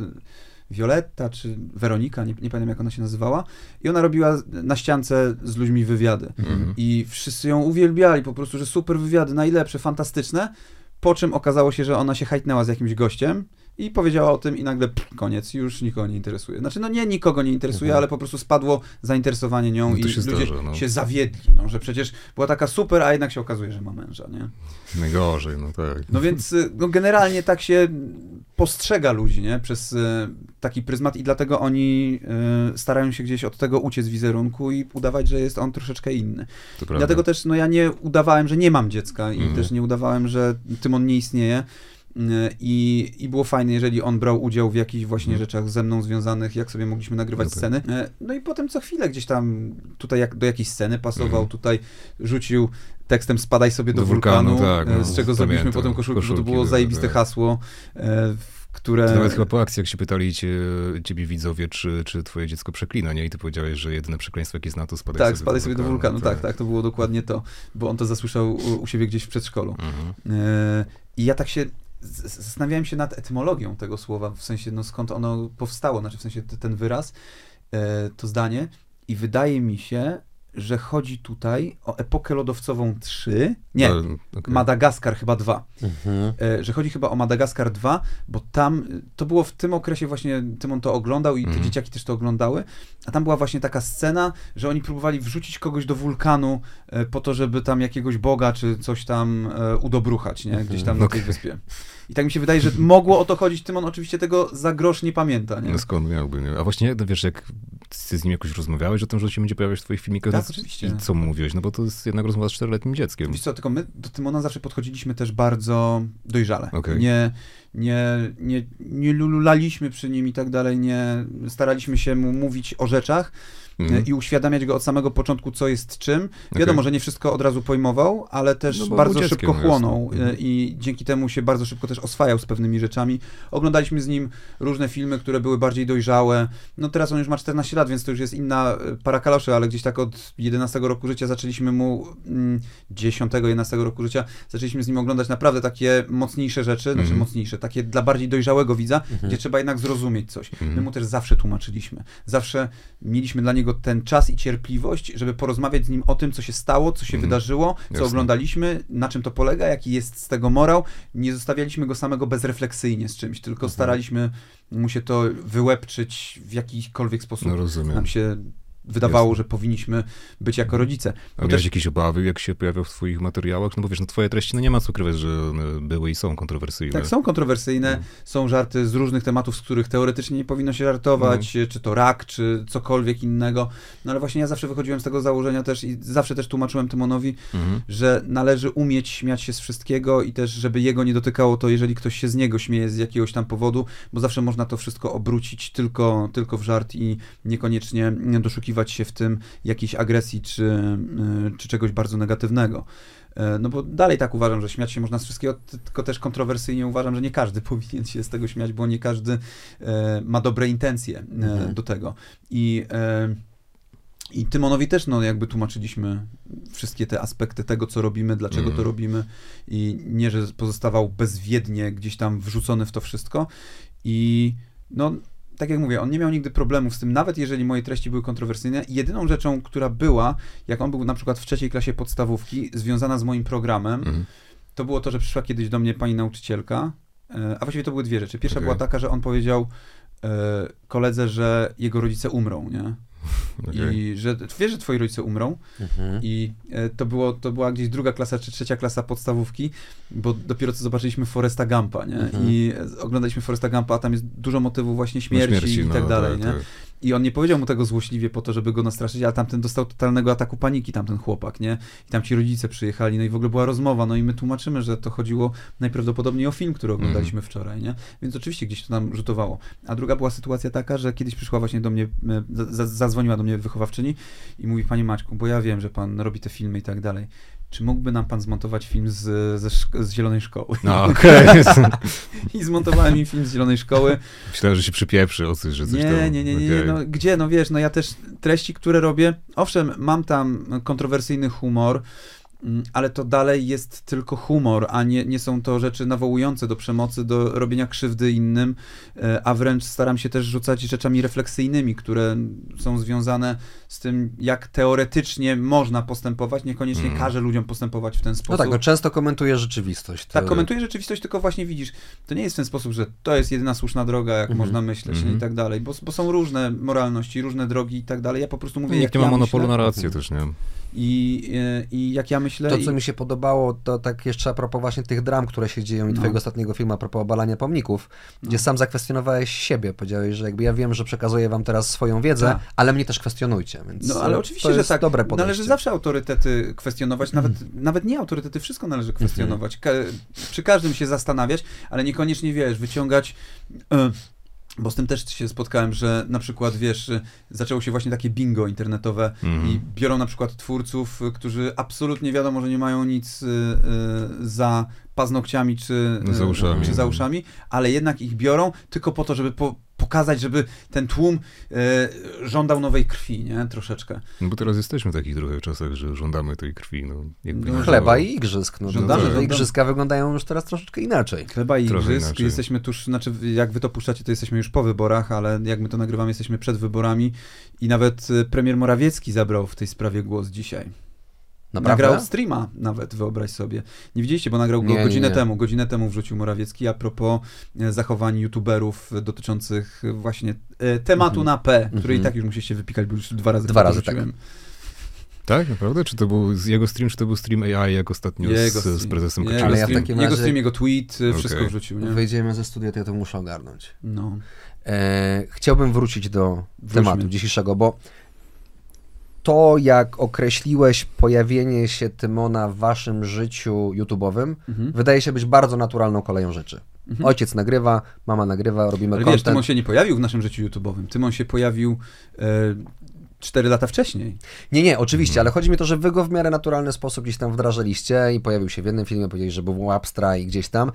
Violetta czy Weronika, nie, nie pamiętam jak ona się nazywała i ona robiła na ściance z ludźmi wywiady. Mhm. I wszyscy ją uwielbiali, po prostu, że super wywiady, najlepsze, fantastyczne. Po czym okazało się, że ona się hajtnęła z jakimś gościem i powiedziała o tym i nagle pff, koniec, już nikogo nie interesuje. Znaczy, no nie nikogo nie interesuje, Mhm. ale po prostu spadło zainteresowanie nią No i się ludzie zdarza, no. się zawiedli, no, że przecież była taka super, a jednak się okazuje, że ma męża, nie? Najgorzej, no tak. No więc y, no generalnie tak się postrzega ludzi, nie? Przez y, taki pryzmat i dlatego oni y, starają się gdzieś od tego uciec wizerunku i udawać, że jest on troszeczkę inny. Dlatego też no ja nie udawałem, że nie mam dziecka i Mhm. też nie udawałem, że Tymon nie istnieje. I, I było fajne, jeżeli on brał udział w jakichś właśnie Mhm. rzeczach ze mną związanych, jak sobie mogliśmy nagrywać tak. sceny. Y, No i potem co chwilę gdzieś tam tutaj jak, do jakiejś sceny pasował, Mhm. tutaj rzucił tekstem spadaj sobie do, Do wulkanu, wulkanu, tak, e, no, z czego zrobiliśmy pamiętam. potem koszulki, bo to Koszulki było były, zajebiste tak. hasło, e, które... To nawet chyba po akcji, jak się pytali cię, ciebie widzowie, czy, czy twoje dziecko przeklina, nie? I ty powiedziałeś, że jedyne przekleństwo, jakie zna, to spadaj Tak, sobie spadaj sobie do wulkanu, tak, tak, to było dokładnie to, bo on to zasłyszał u, u siebie gdzieś w przedszkolu. Mhm. E, I ja tak się zastanawiałem się nad etymologią tego słowa, w sensie no skąd ono powstało, znaczy w sensie ten wyraz, e, to zdanie. I wydaje mi się, że chodzi tutaj o epokę lodowcową 3, nie, Ale, okej. Madagaskar chyba 2. Mhm. E, że chodzi chyba o Madagaskar 2, bo tam y, to było w tym okresie właśnie Tymon to oglądał i te Mhm. dzieciaki też to oglądały, a tam była właśnie taka scena, że oni próbowali wrzucić kogoś do wulkanu e, po to, żeby tam jakiegoś boga czy coś tam e, udobruchać, nie? Gdzieś tam na tej Okej. wyspie. I tak mi się wydaje, że mogło o to chodzić. Tymon oczywiście tego za grosz nie pamięta, nie? No skąd miałby, nie? A właśnie, no wiesz, jak ty z nim jakoś rozmawiałeś o tym, że się będzie pojawiać w twoich filmikach? Tak, no, oczywiście. I co mówiłeś? No bo to jest jednak rozmowa z czteroletnim dzieckiem. Wiesz co, tylko my do Tymona zawsze podchodziliśmy też bardzo dojrzale. Okej. Nie, nie, nie, nie lulaliśmy przy nim i tak dalej, nie staraliśmy się mu mówić o rzeczach Mhm. i uświadamiać go od samego początku, co jest czym. Wiadomo, Okej. że nie wszystko od razu pojmował, ale też No bardzo szybko dzieckiem, chłonął jasne. e, Mhm. i dzięki temu się bardzo szybko też oswajał z pewnymi rzeczami. Oglądaliśmy z nim różne filmy, które były bardziej dojrzałe. No teraz on już ma 14 lat, więc to już jest inna e, para kaloszy, ale gdzieś tak od 11 roku życia zaczęliśmy mu, mm, 10, 11 roku życia, zaczęliśmy z nim oglądać naprawdę takie mocniejsze rzeczy, znaczy Mhm. mocniejsze, takie dla bardziej dojrzałego widza, gdzie trzeba jednak zrozumieć coś. My mu też zawsze tłumaczyliśmy. Zawsze mieliśmy dla niego ten czas i cierpliwość, żeby porozmawiać z nim o tym, co się stało, co się Mhm. wydarzyło, co Jasne. oglądaliśmy, na czym to polega, jaki jest z tego morał. Nie zostawialiśmy go samego bezrefleksyjnie z czymś, tylko staraliśmy mu się to wyłepczyć w jakikolwiek sposób No rozumiem. nam się wydawało, że powinniśmy być jako rodzice. A Bo miałeś też- jakieś obawy, jak się pojawiał w twoich materiałach? No bo wiesz, no twoje treści, no nie ma co ukrywać, że były i są kontrowersyjne. Tak, są kontrowersyjne, No. są żarty z różnych tematów, z których teoretycznie nie powinno się żartować, No. czy to rak, czy cokolwiek innego. No ale właśnie ja zawsze wychodziłem z tego założenia też i zawsze też tłumaczyłem Tymonowi, Mhm. że należy umieć śmiać się z wszystkiego i też, żeby jego nie dotykało to, jeżeli ktoś się z niego śmieje z jakiegoś tam powodu, bo zawsze można to wszystko obrócić tylko, tylko w żart i niekoniecznie doszukiwać się w tym jakiejś agresji czy, y, czy czegoś bardzo negatywnego. E, No bo dalej tak uważam, że śmiać się można z wszystkiego, ty- tylko też kontrowersyjnie uważam, że nie każdy powinien się z tego śmiać, bo nie każdy e, ma dobre intencje e, Mhm. do tego. I, I Tymonowi też no, jakby tłumaczyliśmy wszystkie te aspekty tego, co robimy, dlaczego Mhm. to robimy i nie, że pozostawał bezwiednie gdzieś tam wrzucony w to wszystko. I no, tak jak mówię, on nie miał nigdy problemów z tym, nawet jeżeli moje treści były kontrowersyjne. Jedyną rzeczą, która była, jak on był na przykład w trzeciej klasie podstawówki, związana z moim programem, Mhm. to było to, że przyszła kiedyś do mnie pani nauczycielka, e, a właściwie to były dwie rzeczy. Pierwsza Okej. była taka, że on powiedział e, koledze, że jego rodzice umrą, nie? Okej. I że wiesz, że twoi rodzice umrą. Mhm. I e, to, było, to była gdzieś druga klasa czy trzecia klasa podstawówki, bo dopiero co zobaczyliśmy Foresta Gampa, nie? Mhm. I oglądaliśmy Foresta Gampa, a tam jest dużo motywów właśnie No śmierci, i no, tak dalej, nie? tak. I on nie powiedział mu tego złośliwie po to, żeby go nastraszyć, ale tamten dostał totalnego ataku paniki, tamten chłopak, nie? I tam ci rodzice przyjechali, no i w ogóle była rozmowa, no i my tłumaczymy, że to chodziło najprawdopodobniej o film, który oglądaliśmy wczoraj, nie? Więc oczywiście gdzieś to nam rzutowało. A druga była sytuacja taka, że kiedyś przyszła właśnie do mnie, e, za- za- zadzwoniła do mnie wychowawczyni i mówi, panie Maćku, bo ja wiem, że pan robi te filmy i tak dalej. Czy mógłby nam pan zmontować film z, z Zielonej Szkoły? No okej. I zmontowałem im film z Zielonej Szkoły. Myślałem, że się przypieprzy o coś, że coś Nie, tam... nie, nie, nie, nie, okej. no gdzie, no wiesz, no ja też treści, które robię, owszem, mam tam kontrowersyjny humor, ale to dalej jest tylko humor, a nie, nie są to rzeczy nawołujące do przemocy, do robienia krzywdy innym, e, a wręcz staram się też rzucać rzeczami refleksyjnymi, które są związane z tym, jak teoretycznie można postępować, niekoniecznie Mm. każe ludziom postępować w ten No sposób. tak, no często komentuje rzeczywistość. Tak, To- komentuję rzeczywistość, tylko właśnie widzisz, to nie jest w ten sposób, że to jest jedyna słuszna droga, jak Mhm. można myśleć Mhm. i tak dalej, bo, bo są różne moralności, różne drogi i tak dalej. Ja po prostu mówię, jak Nikt nie ma ja monopolu myślę na rację też, nie? I, e, i jak ja myślę. To, co mi się podobało, to tak jeszcze a propos właśnie tych dram, które się dzieją i No. twojego ostatniego filmu a propos obalania pomników, gdzie No. sam zakwestionowałeś siebie. Powiedziałeś, że jakby ja wiem, że przekazuję wam teraz swoją wiedzę, Tak. ale mnie też kwestionujcie. Więc No ale oczywiście, że tak. dobre podejście. Należy zawsze autorytety kwestionować, nawet, nawet nie autorytety, wszystko należy kwestionować. Ka- przy każdym się zastanawiać, ale niekoniecznie wiesz, wyciągać. e, bo z tym też się spotkałem, że na przykład, wiesz, zaczęło się właśnie takie bingo internetowe Mhm. i biorą na przykład twórców, którzy absolutnie wiadomo, że nie mają nic y, y, za paznokciami czy, No, za uszami. czy za uszami, ale jednak ich biorą tylko po to, żeby po, pokazać, żeby ten tłum y, żądał nowej krwi, nie? Troszeczkę. No bo teraz jesteśmy w takich trochę czasach, że żądamy tej krwi, no. Jakby No, nie Chleba i igrzysk. No, Żądamy, żądamy. igrzyska wyglądają już teraz troszeczkę inaczej. Chleba i Trochę igrzysk. inaczej. Jesteśmy tuż, znaczy jak wy to puszczacie, to jesteśmy już po wyborach, ale jak my to nagrywamy, jesteśmy przed wyborami i nawet y, premier Morawiecki zabrał w tej sprawie głos dzisiaj. Naprawdę? Nagrał streama nawet, wyobraź sobie. Nie widzieliście, bo nagrał go Nie, godzinę nie. temu. Godzinę temu wrzucił Morawiecki a propos e, zachowań youtuberów dotyczących właśnie e, tematu Mhm. na P, który Mhm. i tak już musieliście wypikać, bo już dwa razy Dwa razy, wrzuciłem. Tak, naprawdę? Czy to był z jego stream, czy to był stream AI, jak ostatnio Jego z, z prezesem Jego Kaczyńskim? Ja w stream, jego razie- stream, jego tweet, e, Okej. wszystko wrzucił, nie? Wyjdziemy ze studia, to ja to muszę ogarnąć. No. E, chciałbym wrócić do Wróćmy. tematu dzisiejszego, bo to, jak określiłeś pojawienie się Tymona w waszym życiu YouTube'owym, Mhm. wydaje się być bardzo naturalną koleją rzeczy. Mhm. Ojciec nagrywa, mama nagrywa, robimy Ale wiesz, content. Tymon się nie pojawił w naszym życiu YouTube'owym. Tymon się pojawił e, 4 lata wcześniej. Nie, nie, oczywiście, Mhm. ale chodzi mi o to, że wy go w miarę naturalny sposób gdzieś tam wdrażaliście i pojawił się w jednym filmie, powiedzieli, że był w Abstra i gdzieś tam.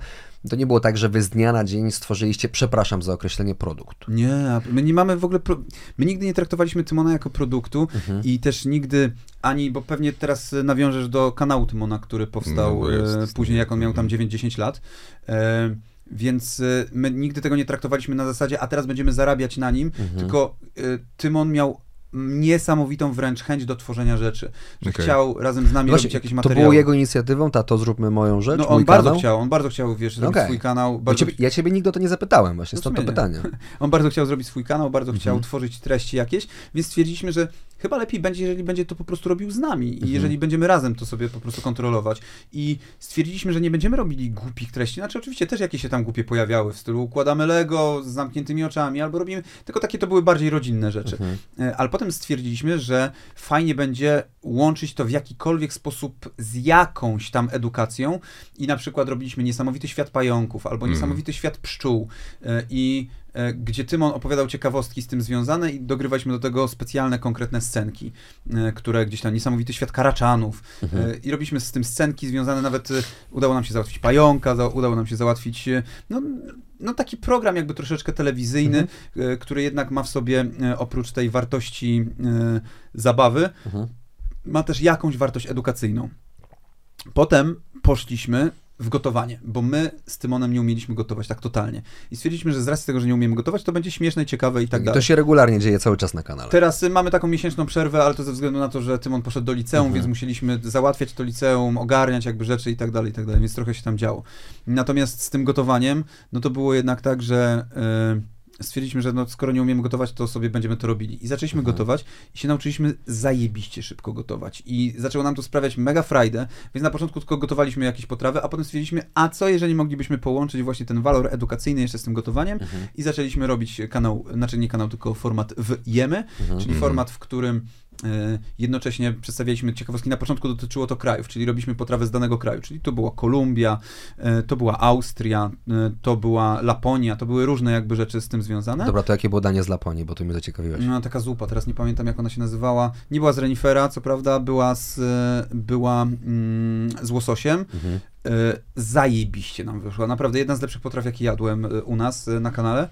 To nie było tak, że wy z dnia na dzień stworzyliście, przepraszam za określenie, produkt. Nie, my nie mamy w ogóle. Pro... My nigdy nie traktowaliśmy Tymona jako produktu Mhm. i też nigdy ani, bo pewnie teraz e, nawiążesz do kanału Tymona, który powstał No, jest, e, później, jak on miał tam mhm. 9-10 lat. E, Więc y, my nigdy tego nie traktowaliśmy na zasadzie, a teraz będziemy zarabiać na nim, Mhm. tylko y, Tymon miał niesamowitą wręcz chęć do tworzenia rzeczy. Że Okej. chciał razem z nami robić Właśnie, jakieś to materiały. było jego inicjatywą, tato, zróbmy moją rzecz, no mój on bardzo kanał. chciał, on bardzo chciał, wiesz, zrobić Okej. swój kanał. Ja Bardzo, ciebie, ja ciebie nigdy o to nie zapytałem, właśnie No stąd to pytanie. On bardzo chciał zrobić swój kanał, bardzo Mhm. chciał tworzyć treści jakieś, więc stwierdziliśmy, że chyba lepiej będzie, jeżeli będzie to po prostu robił z nami i Mhm. jeżeli będziemy razem to sobie po prostu kontrolować. I stwierdziliśmy, że nie będziemy robili głupich treści. Znaczy oczywiście też jakieś się tam głupie pojawiały w stylu układamy Lego z zamkniętymi oczami albo robimy, tylko takie to były bardziej rodzinne rzeczy. Mhm. E, Ale potem stwierdziliśmy, że fajnie będzie łączyć to w jakikolwiek sposób z jakąś tam edukacją i na przykład robiliśmy niesamowity świat pająków albo Mhm. niesamowity świat pszczół e, i gdzie Tymon opowiadał ciekawostki z tym związane i dogrywaliśmy do tego specjalne, konkretne scenki, e, które gdzieś tam, niesamowity świat karaczanów Mhm. e, i robiliśmy z tym scenki związane, nawet e, udało nam się załatwić pająka, udało nam się załatwić e, no, no taki program jakby troszeczkę telewizyjny, e, który jednak ma w sobie e, oprócz tej wartości e, zabawy, Mhm. ma też jakąś wartość edukacyjną. Potem poszliśmy w gotowanie, bo my z Tymonem nie umieliśmy gotować tak totalnie. I stwierdziliśmy, że z racji tego, że nie umiemy gotować, to będzie śmieszne, ciekawe i tak I dalej. to się regularnie dzieje cały czas na kanale. Teraz y, mamy taką miesięczną przerwę, ale to ze względu na to, że Tymon poszedł do liceum, Mhm. więc musieliśmy załatwiać to liceum, ogarniać jakby rzeczy i tak dalej, i tak dalej, więc trochę się tam działo. Natomiast z tym gotowaniem, no to było jednak tak, że y, stwierdziliśmy, że no, skoro nie umiemy gotować, to sobie będziemy to robili. I zaczęliśmy Mhm. gotować i się nauczyliśmy zajebiście szybko gotować. I zaczęło nam to sprawiać mega frajdę, więc na początku tylko gotowaliśmy jakieś potrawy, a potem stwierdziliśmy, a co jeżeli moglibyśmy połączyć właśnie ten walor edukacyjny jeszcze z tym gotowaniem Mhm. i zaczęliśmy robić kanał, znaczy nie kanał, tylko format w Jemy, Mhm. czyli Mhm. format, w którym jednocześnie przedstawialiśmy ciekawostki. Na początku dotyczyło to krajów, czyli robiliśmy potrawę z danego kraju, czyli to była Kolumbia, e, to była Austria, e, to była Laponia, to były różne jakby rzeczy z tym związane. Dobra, to jakie było danie z Laponii, bo tu mnie zaciekawiłeś. No, taka zupa, teraz nie pamiętam jak ona się nazywała. Nie była z renifera, co prawda, była z, e, była, mm, z łososiem. Mhm. E, zajebiście nam wyszła. Naprawdę jedna z lepszych potraw, jakie jadłem e, u nas e, na kanale.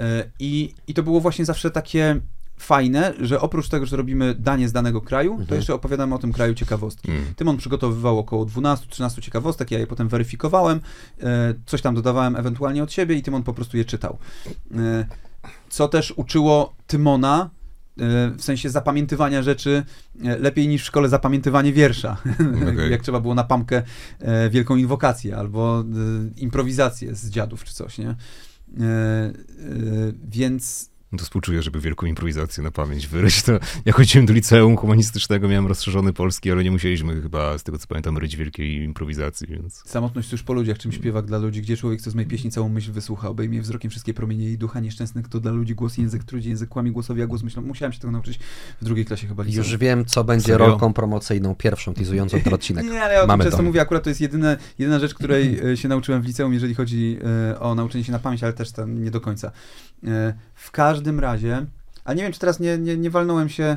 E, I, I to było właśnie zawsze takie fajne, że oprócz tego, że robimy danie z danego kraju, to Mhm. jeszcze opowiadamy o tym kraju ciekawostki. Mm. Tymon przygotowywał około 12-13 ciekawostek, ja je potem weryfikowałem, e, coś tam dodawałem ewentualnie od siebie i Tymon po prostu je czytał. E, Co też uczyło Tymona, e, w sensie zapamiętywania rzeczy, lepiej niż w szkole zapamiętywanie wiersza. Okej. Jak trzeba było na pamkę wielką inwokację albo improwizację z dziadów czy coś, nie? Więc to współczuję, żeby wielką improwizację na pamięć wyryć. To ja chodziłem do liceum humanistycznego, miałem rozszerzony polski, ale nie musieliśmy chyba, z tego co pamiętam, ryć wielkiej improwizacji, więc... Samotność tuż po ludziach, czym śpiewak dla ludzi, gdzie człowiek, co z mej pieśni całą myśl wysłucha, obejmie wzrokiem wszystkie promienie jej ducha nieszczęsny, kto dla ludzi głos i język trudzi, język kłamie głosowi, a głos myślą. Musiałem się tego nauczyć w drugiej klasie chyba liceum. Już wiem, co będzie Serio? rolką promocyjną, pierwszą, teasującą ten odcinek. Nie, ale ja o tym Mamy często to. mówię, akurat to jest jedyne, jedyna rzecz, której e, się nauczyłem w liceum, jeżeli chodzi e, o nauczenie się na pamięć, ale też tam nie do końca. W każdym razie, ale nie wiem, czy teraz nie, nie, nie walnąłem się,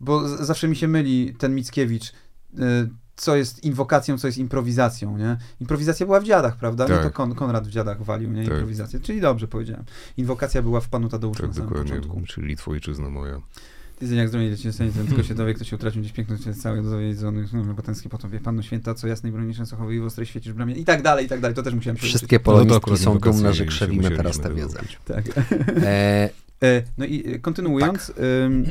bo z- zawsze mi się myli ten Mickiewicz, e, co jest inwokacją, co jest improwizacją, nie? Improwizacja była w dziadach, prawda? No Tak. to Kon, Konrad w dziadach walił, nie? Tak. Improwizację, czyli dobrze powiedziałem. Inwokacja była w Panu Tadeuszu Tak, na samym dokładnie, początku. czyli twojczyzna moja. Ty jak zdrowie leci ten tylko się dowie, kto się utracił gdzieś piękno się całe dowiedzony, no, bo tęsknię potem wie Panno Święta, co jasnej broni częstochowej i w ostrej świecisz bramie i tak dalej, i tak dalej, to też musiałem się Wszystkie No polonistki akurat są dumne, że krzewimy teraz tę wiedzę. Tak. E, E, No i e, kontynuując, ym,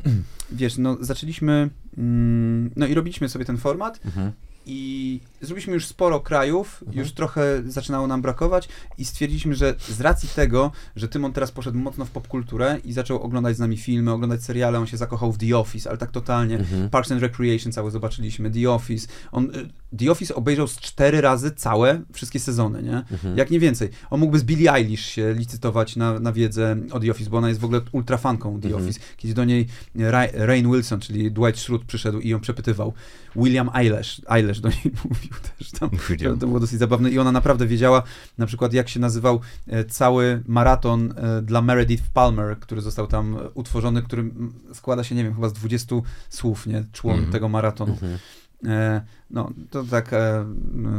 wiesz, no zaczęliśmy, mm, no i robiliśmy sobie ten format mhm. I zrobiliśmy już sporo krajów, Mhm. już trochę zaczynało nam brakować i stwierdziliśmy, że z racji tego, że Tymon teraz poszedł mocno w popkulturę i zaczął oglądać z nami filmy, oglądać seriale, on się zakochał w The Office, ale tak totalnie. Mhm. Parks and Recreation całe zobaczyliśmy, The Office. On, y, The Office obejrzał z cztery razy całe, wszystkie sezony, nie? Mhm. Jak nie więcej. On mógłby z Billie Eilish się licytować na, na wiedzę o The Office, bo ona jest w ogóle ultrafanką The Mhm. Office. Kiedy do niej Ra Rain Wilson, czyli Dwight Schrute przyszedł i ją przepytywał. William Eilish, Eilish do niej mówił też tam. To, to było dosyć zabawne i ona naprawdę wiedziała na przykład jak się nazywał e, cały maraton e, dla Meredith Palmer, który został tam utworzony, który składa się, nie wiem, chyba z 20 słów, nie? Człon Mhm. tego maratonu. Mhm. E, No, to tak, e,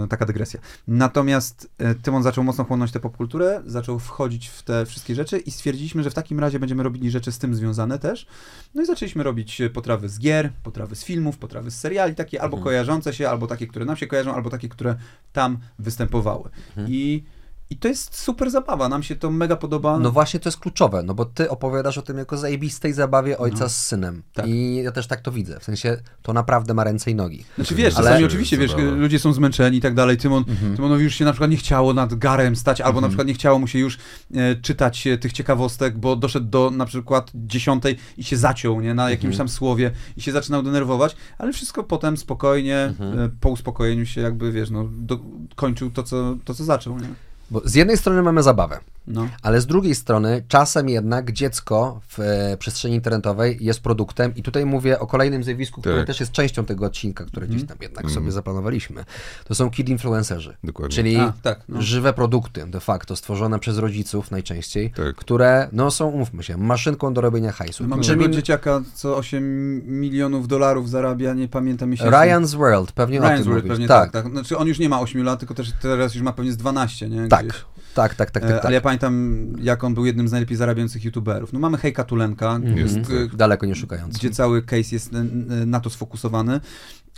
taka dygresja. Natomiast e, Tymon zaczął mocno chłonąć tę popkulturę, zaczął wchodzić w te wszystkie rzeczy i stwierdziliśmy, że w takim razie będziemy robili rzeczy z tym związane też. No i zaczęliśmy robić potrawy z gier, potrawy z filmów, potrawy z seriali, takie albo Mhm. kojarzące się, albo takie, które nam się kojarzą, albo takie, które tam występowały. Mhm. I I to jest super zabawa, nam się to mega podoba. No właśnie to jest kluczowe, no bo ty opowiadasz o tym jako zajebistej zabawie ojca No. z synem. Tak. I ja też tak to widzę. W sensie to naprawdę ma ręce i nogi. Znaczy wiesz, Ale- czasami oczywiście, wiesz, ludzie są zmęczeni i tak dalej. Tymon, Mhm. Tymonowi już się na przykład nie chciało nad garem stać, albo na przykład nie chciało mu się już e, czytać e, tych ciekawostek, bo doszedł do na przykład dziesiątej i się zaciął, nie, na jakimś tam słowie i się zaczynał denerwować, ale wszystko potem spokojnie, e, po uspokojeniu się jakby, wiesz, no, do, kończył to co, to, co zaczął, nie? Bo z jednej strony mamy zabawę, No. ale z drugiej strony czasem jednak dziecko w e, przestrzeni internetowej jest produktem i tutaj mówię o kolejnym zjawisku, które Tak. też jest częścią tego odcinka, które Mhm. gdzieś tam jednak sobie zaplanowaliśmy. To są kid influencerzy, Dokładnie. czyli A, tak, no. żywe produkty de facto stworzone przez rodziców najczęściej, Tak. które no są, umówmy się, maszynką do robienia hajsu. Mam Czym in- dzieciaka, co 8 milionów dolarów zarabia, nie pamiętam miesięcznie. Ryan's World, pewnie o Ryan's tym World mówisz. pewnie tak, tak. tak. Znaczy on już nie ma 8 lat, tylko też teraz już ma pewnie z 12, nie? tak, Gdzieś. tak, tak, tak, E, tak, tak. Ale ja pamiętam, jak on był jednym z najlepiej zarabiających youtuberów. No mamy Hejka Tulenka, Jest, g- tak. Daleko nie szukając. gdzie cały case jest n- na to sfokusowany,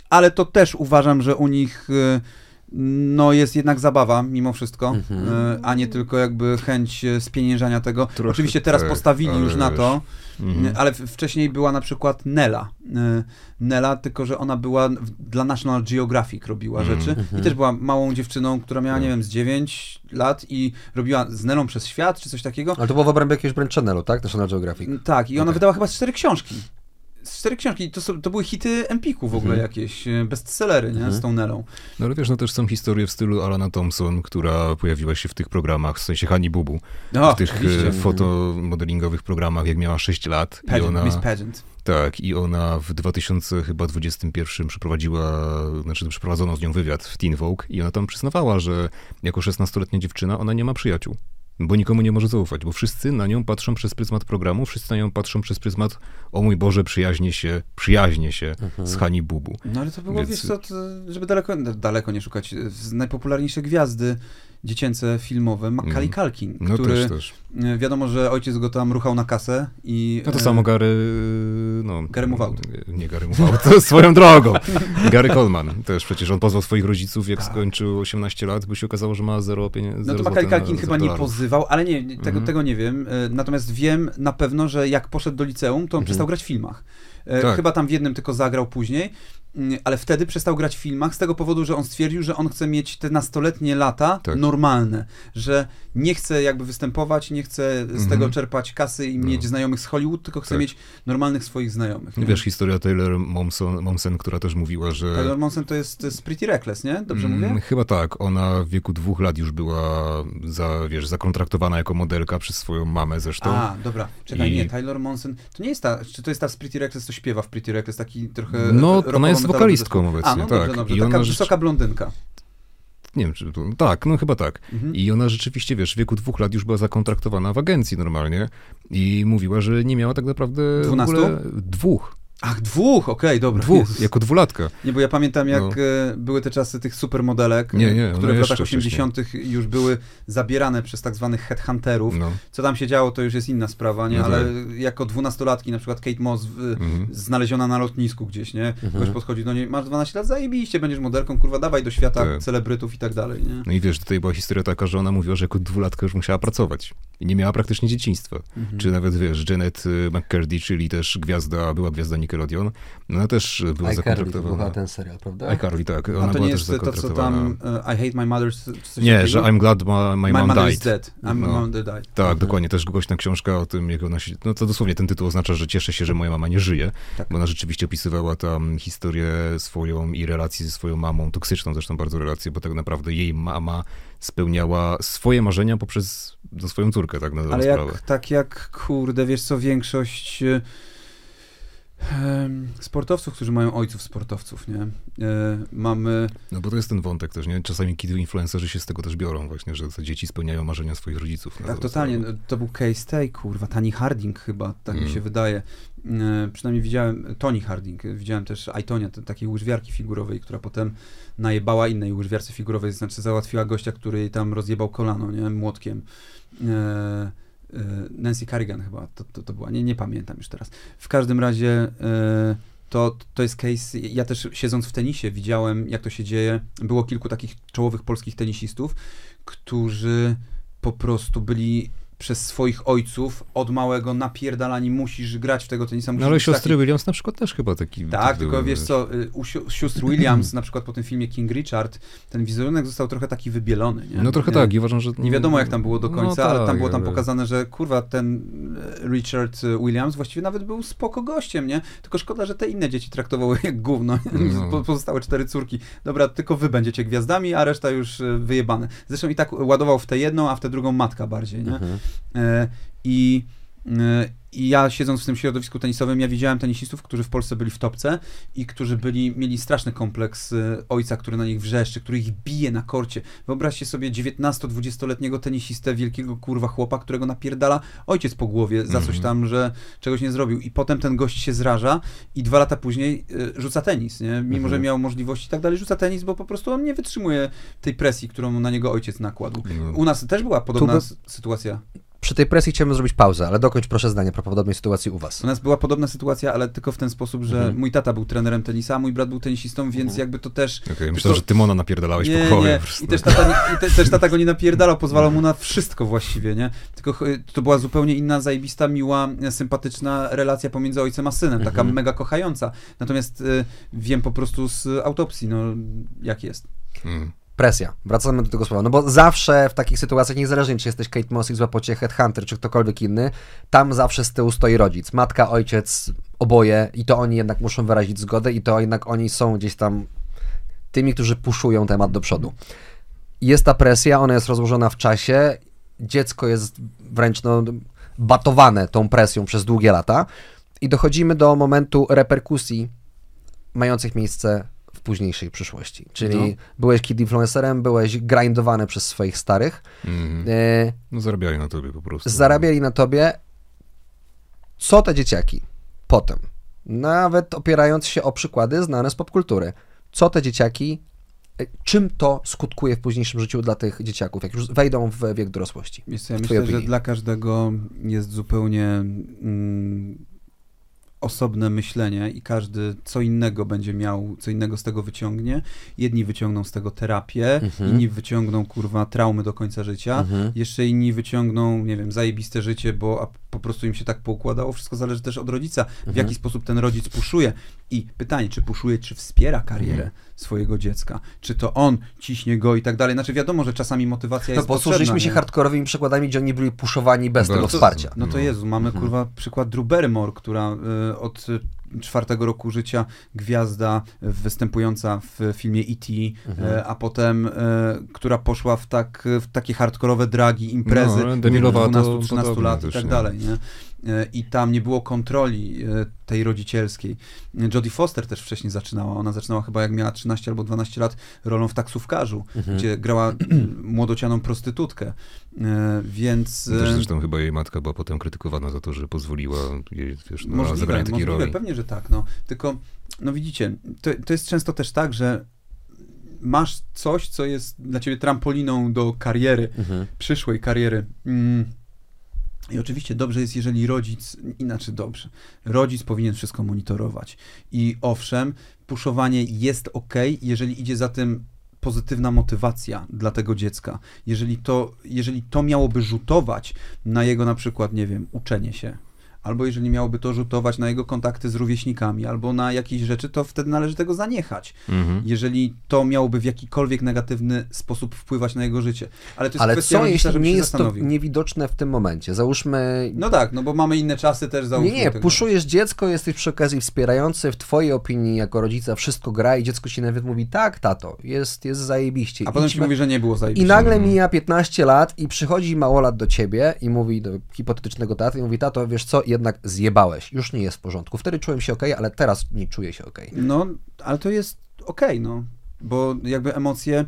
ale to też uważam, że u nich e, no jest jednak zabawa mimo wszystko, Mhm. e, a nie tylko jakby chęć e, spieniężania tego. Trochę Oczywiście teraz tak, postawili ale już na to, Mhm. ale w- wcześniej była na przykład Nela. E, Nela, tylko że ona była dla National Geographic robiła Mhm. rzeczy i też była małą dziewczyną, która miała, nie Tak. wiem, z 9 lat i robiła z Nelą przez świat, czy coś takiego. Ale to było w obrębie jakiegoś brand channelu, tak? National Geographic. Tak, i ona Okej. wydała chyba cztery książki. Cztery książki. To, są, to były hity Empiku w ogóle Mhm. jakieś, e, bestsellery, nie? Mhm. Z tą Nelą. No ale wiesz, no też są historie w stylu Alana Thompson, która pojawiła się w tych programach, w sensie Hani Bubu, No, w tych oczywiście. e, fotomodelingowych programach, jak miała 6 lat. Pageant, ona, Miss Pageant. tak, i ona w 2021 przeprowadziła, znaczy przeprowadzono z nią wywiad w Teen Vogue i ona tam przyznawała, że jako 16-letnia dziewczyna ona nie ma przyjaciół. Bo nikomu nie może zaufać, bo wszyscy na nią patrzą przez pryzmat programu, wszyscy na nią patrzą przez pryzmat o mój Boże, przyjaźnie się, przyjaźnie się z Hani Bubu. No ale to było, Więc- wiesz co, żeby daleko, daleko nie szukać, z najpopularniejsze gwiazdy dziecięce filmowe, Macaulay Mhm. Culkin, No który też, też. e, wiadomo, że ojciec go tam ruchał na kasę i... No to e, samo Gary, no... Gary Out. Nie Gary Out, to swoją drogą. Gary Coleman też przecież, on pozwał swoich rodziców, jak Tak. skończył 18 lat, by się okazało, że ma zero pieniędzy. No to Macaulay Culkin chyba nie pozywał, ale nie, tego, Mhm. tego nie wiem. E, Natomiast wiem na pewno, że jak poszedł do liceum, to on przestał grać w filmach. E, Tak. Chyba tam w jednym tylko zagrał później, ale wtedy przestał grać w filmach z tego powodu, że on stwierdził, że on chce mieć te nastoletnie lata Tak. normalne, że nie chce jakby występować, nie chce z Mhm. tego czerpać kasy i No. mieć znajomych z Hollywood, tylko chce Tak. mieć normalnych swoich znajomych. nie? Wiesz, historia Taylor Momsen, Momsen, która też mówiła, że... Taylor Momsen to jest, to jest Pretty Reckless, nie? Dobrze Mm, mówię? Chyba tak. Ona w wieku dwóch lat już była, za, wiesz, zakontraktowana jako modelka przez swoją mamę zresztą. A, dobra. Czekaj, I- nie, Taylor Monson. To nie jest ta, czy to jest ta z Pretty Reckless, to śpiewa w Pretty Reckless, taki trochę No, ona jest metalowy wokalistką obecnie, A, no tak. dobrze, dobrze. I Taka wysoka blondynka. Nie wiem, czy to... Tak, no chyba tak. Mhm. I ona rzeczywiście, wiesz, w wieku dwóch lat już była zakontraktowana w agencji normalnie i mówiła, że nie miała tak naprawdę w Dwunastu? ogóle dwóch. Ach, dwóch, okej, dobra. Dwóch, jako dwulatka. Nie, bo ja pamiętam, jak No. e, były te czasy tych supermodelek, Nie, nie, e, one które w latach 80. już były zabierane przez tak zwanych headhunterów. No. Co tam się działo, to już jest inna sprawa, nie? No Ale tak. jako dwunastolatki, na przykład Kate Moss w, Mhm. znaleziona na lotnisku gdzieś, nie? Mhm. Ktoś podchodzi do niej, masz 12 lat, zajebiście, będziesz modelką, kurwa, dawaj do świata Tak. celebrytów i tak dalej, nie? No i wiesz, tutaj była historia taka, że ona mówiła, że jako dwulatka już musiała pracować. I nie miała praktycznie dzieciństwa. Mhm. Czy nawet, wiesz, Janet y, McCurdy, czyli też gwiazda, była gwiazda Nickelodeon, no ona też była to był zakontraktowana. chyba ten serial, prawda? iCarly, tak. Ona A to była nie też jest to, co tam e, I hate my mother, czy coś Nie, że I'm glad my, my, My mom mother died. is dead. I'm No. mother died. Tak, Mhm. dokładnie. Też głośna książka o tym, jak ona się... No to dosłownie ten tytuł oznacza, że cieszę się, że moja mama nie żyje. Tak. Bo ona rzeczywiście opisywała tam historię swoją i relację ze swoją mamą, toksyczną zresztą bardzo relację, bo tak naprawdę jej mama spełniała swoje marzenia poprzez no, swoją córkę, tak na dobrą Ale sprawę. jak, tak jak, kurde, wiesz co, większość e, sportowców, którzy mają ojców sportowców, nie? E, mamy... No bo to jest ten wątek też, nie? Czasami kiedy influencerzy się z tego też biorą właśnie, że te dzieci spełniają marzenia swoich rodziców. Tak, totalnie. sprawę. To był case tej, kurwa, Tani Harding chyba, tak mi Mm. się wydaje. E, przynajmniej widziałem, Tony Harding, widziałem też Aitonia, takiej łyżwiarki figurowej, która potem najebała innej łyżwiarce figurowej, znaczy załatwiła gościa, który jej tam rozjebał kolano, nie, młotkiem. E, Nancy Kerrigan chyba to, to, to była, nie, nie pamiętam już teraz. W każdym razie e, to, to jest case, ja też siedząc w tenisie widziałem, jak to się dzieje. Było kilku takich czołowych polskich tenisistów, którzy po prostu byli przez swoich ojców od małego napierdalani, musisz grać w tego tenisa. No musisz ale być siostry taki- Williams na przykład też chyba taki... tak, tylko wiesz co, y, u sióstr Williams, na przykład po tym filmie King Richard, ten wizerunek został trochę taki wybielony, nie? No trochę Nie- tak i uważam, że... Nie wiadomo jak tam było do No końca, ale tam tak, było tam ale- pokazane, że kurwa ten e, Richard Williams właściwie nawet był spoko gościem, nie? Tylko szkoda, że te inne dzieci traktowały jak gówno. No. Po- Pozostałe cztery córki. Dobra, tylko wy będziecie gwiazdami, a reszta już wyjebane. Zresztą i tak ładował w tę jedną, a w tę drugą matka bardziej, nie? Mhm. E, I, I ja siedząc w tym środowisku tenisowym, ja widziałem tenisistów, którzy w Polsce byli w topce i którzy byli, mieli straszny kompleks e, ojca, który na nich wrzeszczy, który ich bije na korcie. Wyobraźcie sobie 19-20-letniego tenisistę, wielkiego kurwa chłopa, którego napierdala ojciec po głowie za coś Mhm. tam, że czegoś nie zrobił. I potem ten gość się zraża i dwa lata później e, rzuca tenis, nie? Mimo, Mhm. że miał możliwości i tak dalej, rzuca tenis, bo po prostu on nie wytrzymuje tej presji, którą na niego ojciec nakładł. No. U nas też była podobna by- sytuacja. Przy tej presji chciałbym zrobić pauzę, ale dokończ proszę zdanie podobnej sytuacji u was. U nas była podobna sytuacja, ale tylko w ten sposób, że Mhm. mój tata był trenerem tenisa, a mój brat był tenisistą, więc jakby to też... Okej, Wiesz myślałem, co, że Tymona napierdalałeś nie, po głowie nie. po prostu. I też tata, nie, i te, też tata go nie napierdalał, pozwalał mu na wszystko właściwie, nie? Tylko to była zupełnie inna, zajebista, miła, sympatyczna relacja pomiędzy ojcem a synem, taka Mhm. mega kochająca. Natomiast y, wiem po prostu z autopsji, no jak jest. Mm. Presja. Wracamy do tego słowa. No bo zawsze w takich sytuacjach, niezależnie czy jesteś Kate Moss i złapał cię Headhunter, czy ktokolwiek inny, tam zawsze z tyłu stoi rodzic. Matka, ojciec, oboje i to oni jednak muszą wyrazić zgodę i to jednak oni są gdzieś tam tymi, którzy puszują temat do przodu. Jest ta presja, ona jest rozłożona w czasie, dziecko jest wręcz no, batowane tą presją przez długie lata i dochodzimy do momentu reperkusji mających miejsce w późniejszej przyszłości. Czyli No. byłeś kid influencerem, byłeś grindowany przez swoich starych, e, No zarabiają na tobie po prostu. zarabiali na tobie. Co te dzieciaki potem, nawet opierając się o przykłady znane z popkultury, co te dzieciaki, e, czym to skutkuje w późniejszym życiu dla tych dzieciaków, jak już wejdą w wiek dorosłości? Wiesz ja myślę, że opinii. dla każdego jest zupełnie mm, osobne myślenie i każdy co innego będzie miał, co innego z tego wyciągnie. Jedni wyciągną z tego terapię, Mhm. inni wyciągną, kurwa, traumy do końca życia, Mhm. jeszcze inni wyciągną, nie wiem, zajebiste życie, bo po prostu im się tak poukładało. Wszystko zależy też od rodzica, w Mhm. jaki sposób ten rodzic puszuje. I pytanie, czy puszuje, czy wspiera karierę Mhm. swojego dziecka, czy to on ciśnie go i tak dalej. Znaczy wiadomo, że czasami motywacja No, jest posłużyliśmy się nie? hardkorowymi przykładami, gdzie oni byli puszowani bez No tego to- wsparcia. No to No. Jezu, mamy Mhm. kurwa przykład Drew Barrymore, która y, od czwartego roku życia gwiazda występująca w filmie E.T., Mhm. y, a potem y, która poszła w, tak, w takie hardkorowe dragi, imprezy No, ale Demi Lovato 12-13 podobnie lat i tak dalej, nie? I tam nie było kontroli y, tej rodzicielskiej. Jodie Foster też wcześniej zaczynała. Ona zaczynała chyba jak miała 13 albo 12 lat rolą w taksówkarzu, Mhm. gdzie grała młodocianą prostytutkę. Y, Więc... Też y, zresztą chyba jej matka była potem krytykowana za to, że pozwoliła jej, wiesz, na Możliwe, zagranie takiej możliwe, roli. pewnie, że tak, no. Tylko, no widzicie, to, to jest często też tak, że masz coś, co jest dla ciebie trampoliną do kariery, Mhm. przyszłej kariery. Mm. I oczywiście dobrze jest, jeżeli rodzic, inaczej dobrze, rodzic powinien wszystko monitorować. I owszem, puszowanie jest ok, jeżeli idzie za tym pozytywna motywacja dla tego dziecka. Jeżeli to, jeżeli to miałoby rzutować na jego na przykład, nie wiem, uczenie się, albo jeżeli miałoby to rzutować na jego kontakty z rówieśnikami, albo na jakieś rzeczy, to wtedy należy tego zaniechać. Mhm. Jeżeli to miałoby w jakikolwiek negatywny sposób wpływać na jego życie. Ale to jest Ale kwestia co rodzica, jeśli nie się jest to zastanowił. niewidoczne w tym momencie? Załóżmy, No tak, no bo mamy inne czasy też załóżmy. Nie, nie, tego. puszujesz dziecko, jesteś przy okazji wspierający, w twojej opinii jako rodzica wszystko gra i dziecko ci nawet mówi, tak tato, jest, jest zajebiście. A potem ci mówi, że nie było I zajebiście. nagle mija 15 lat i przychodzi małolat do ciebie i mówi do hipotetycznego taty i mówi, tato, wiesz co, jednak zjebałeś, już nie jest w porządku. Wtedy czułem się ok, ale teraz nie czuję się ok. No, ale to jest okej, no. Bo jakby emocje,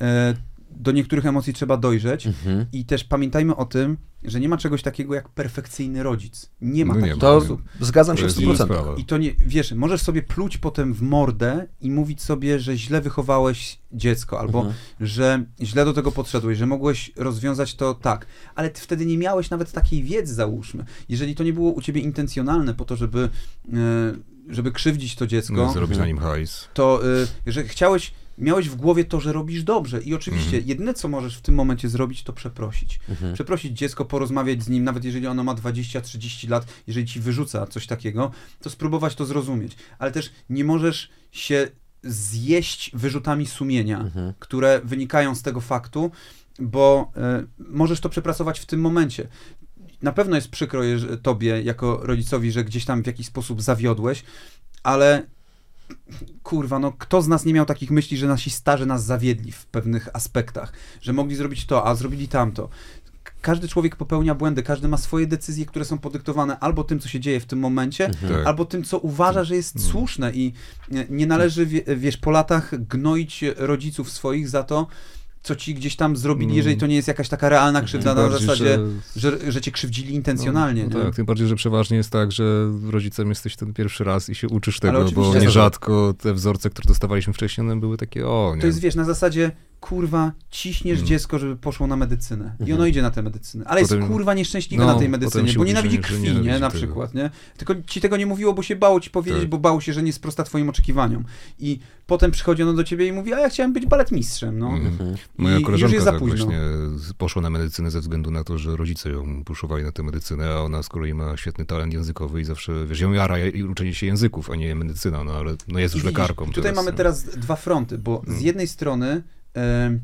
e, do niektórych emocji trzeba dojrzeć Mhm. i też pamiętajmy o tym, że nie ma czegoś takiego jak perfekcyjny rodzic. Nie ma No takich. To osób. zgadzam się w jest 100%. inna sprawa. I to nie, wiesz, możesz sobie pluć potem w mordę i mówić sobie, że źle wychowałeś dziecko, albo Mhm. że że źle do tego podszedłeś, że mogłeś rozwiązać to tak, ale ty wtedy nie miałeś nawet takiej wiedzy, załóżmy. Jeżeli to nie było u ciebie intencjonalne po to, żeby, e, żeby krzywdzić to No, dziecko, zrobić na nim hajs. to y, jeżeli chciałeś, miałeś w głowie to, że robisz dobrze i oczywiście Mhm. jedyne, co możesz w tym momencie zrobić, to przeprosić. Przeprosić dziecko, porozmawiać z nim, nawet jeżeli ono ma 20-30 lat, jeżeli ci wyrzuca coś takiego, to spróbować to zrozumieć. Ale też nie możesz się zjeść wyrzutami sumienia, Mhm. które wynikają z tego faktu, bo y, możesz to przepracować w tym momencie. Na pewno jest przykro tobie, jako rodzicowi, że gdzieś tam w jakiś sposób zawiodłeś, ale kurwa, no kto z nas nie miał takich myśli, że nasi starzy nas zawiedli w pewnych aspektach, że mogli zrobić to, a zrobili tamto. Każdy człowiek popełnia błędy, każdy ma swoje decyzje, które są podyktowane albo tym, co się dzieje w tym momencie, Tak. albo tym, co uważa, że jest Mhm. słuszne i nie- należy, wie, wiesz, po latach gnoić rodziców swoich za to, co ci gdzieś tam zrobili, Mm. jeżeli to nie jest jakaś taka realna krzywda Tym na zasadzie, że- że, że cię krzywdzili intencjonalnie. No, no tak, tym bardziej, że przeważnie jest tak, że rodzicem jesteś ten pierwszy raz i się uczysz tego, bo że- nierzadko te wzorce, które dostawaliśmy wcześniej, one były takie, o, nie. To jest, wiesz, na zasadzie, kurwa, ciśniesz Mm. dziecko, żeby poszło na medycynę. I Mhm. ono idzie na tę medycynę. Ale jest, Potem- kurwa, nieszczęśliwe no, na tej medycynie, bo nienawidzi krwi, nienawidzi nie? Na tego. przykład, nie? Tylko ci tego nie mówiło, bo się bało ci powiedzieć, Tak. bo bało się, że nie sprosta twoim oczekiwaniom. I potem przychodzi ono do ciebie i mówi, a ja chciałem być baletmistrzem, no. Mhm. Mhm. Moja I już koleżanka jest za tak późno. właśnie poszła na medycynę ze względu na to, że rodzice ją puszowali na tę medycynę, a ona z kolei ma świetny talent językowy i zawsze, wiesz, ją jara i uczenie się języków, a nie medycyna, no ale no jest I już widzisz, lekarką Tutaj teraz, mamy no. teraz dwa fronty, bo z jednej strony Um,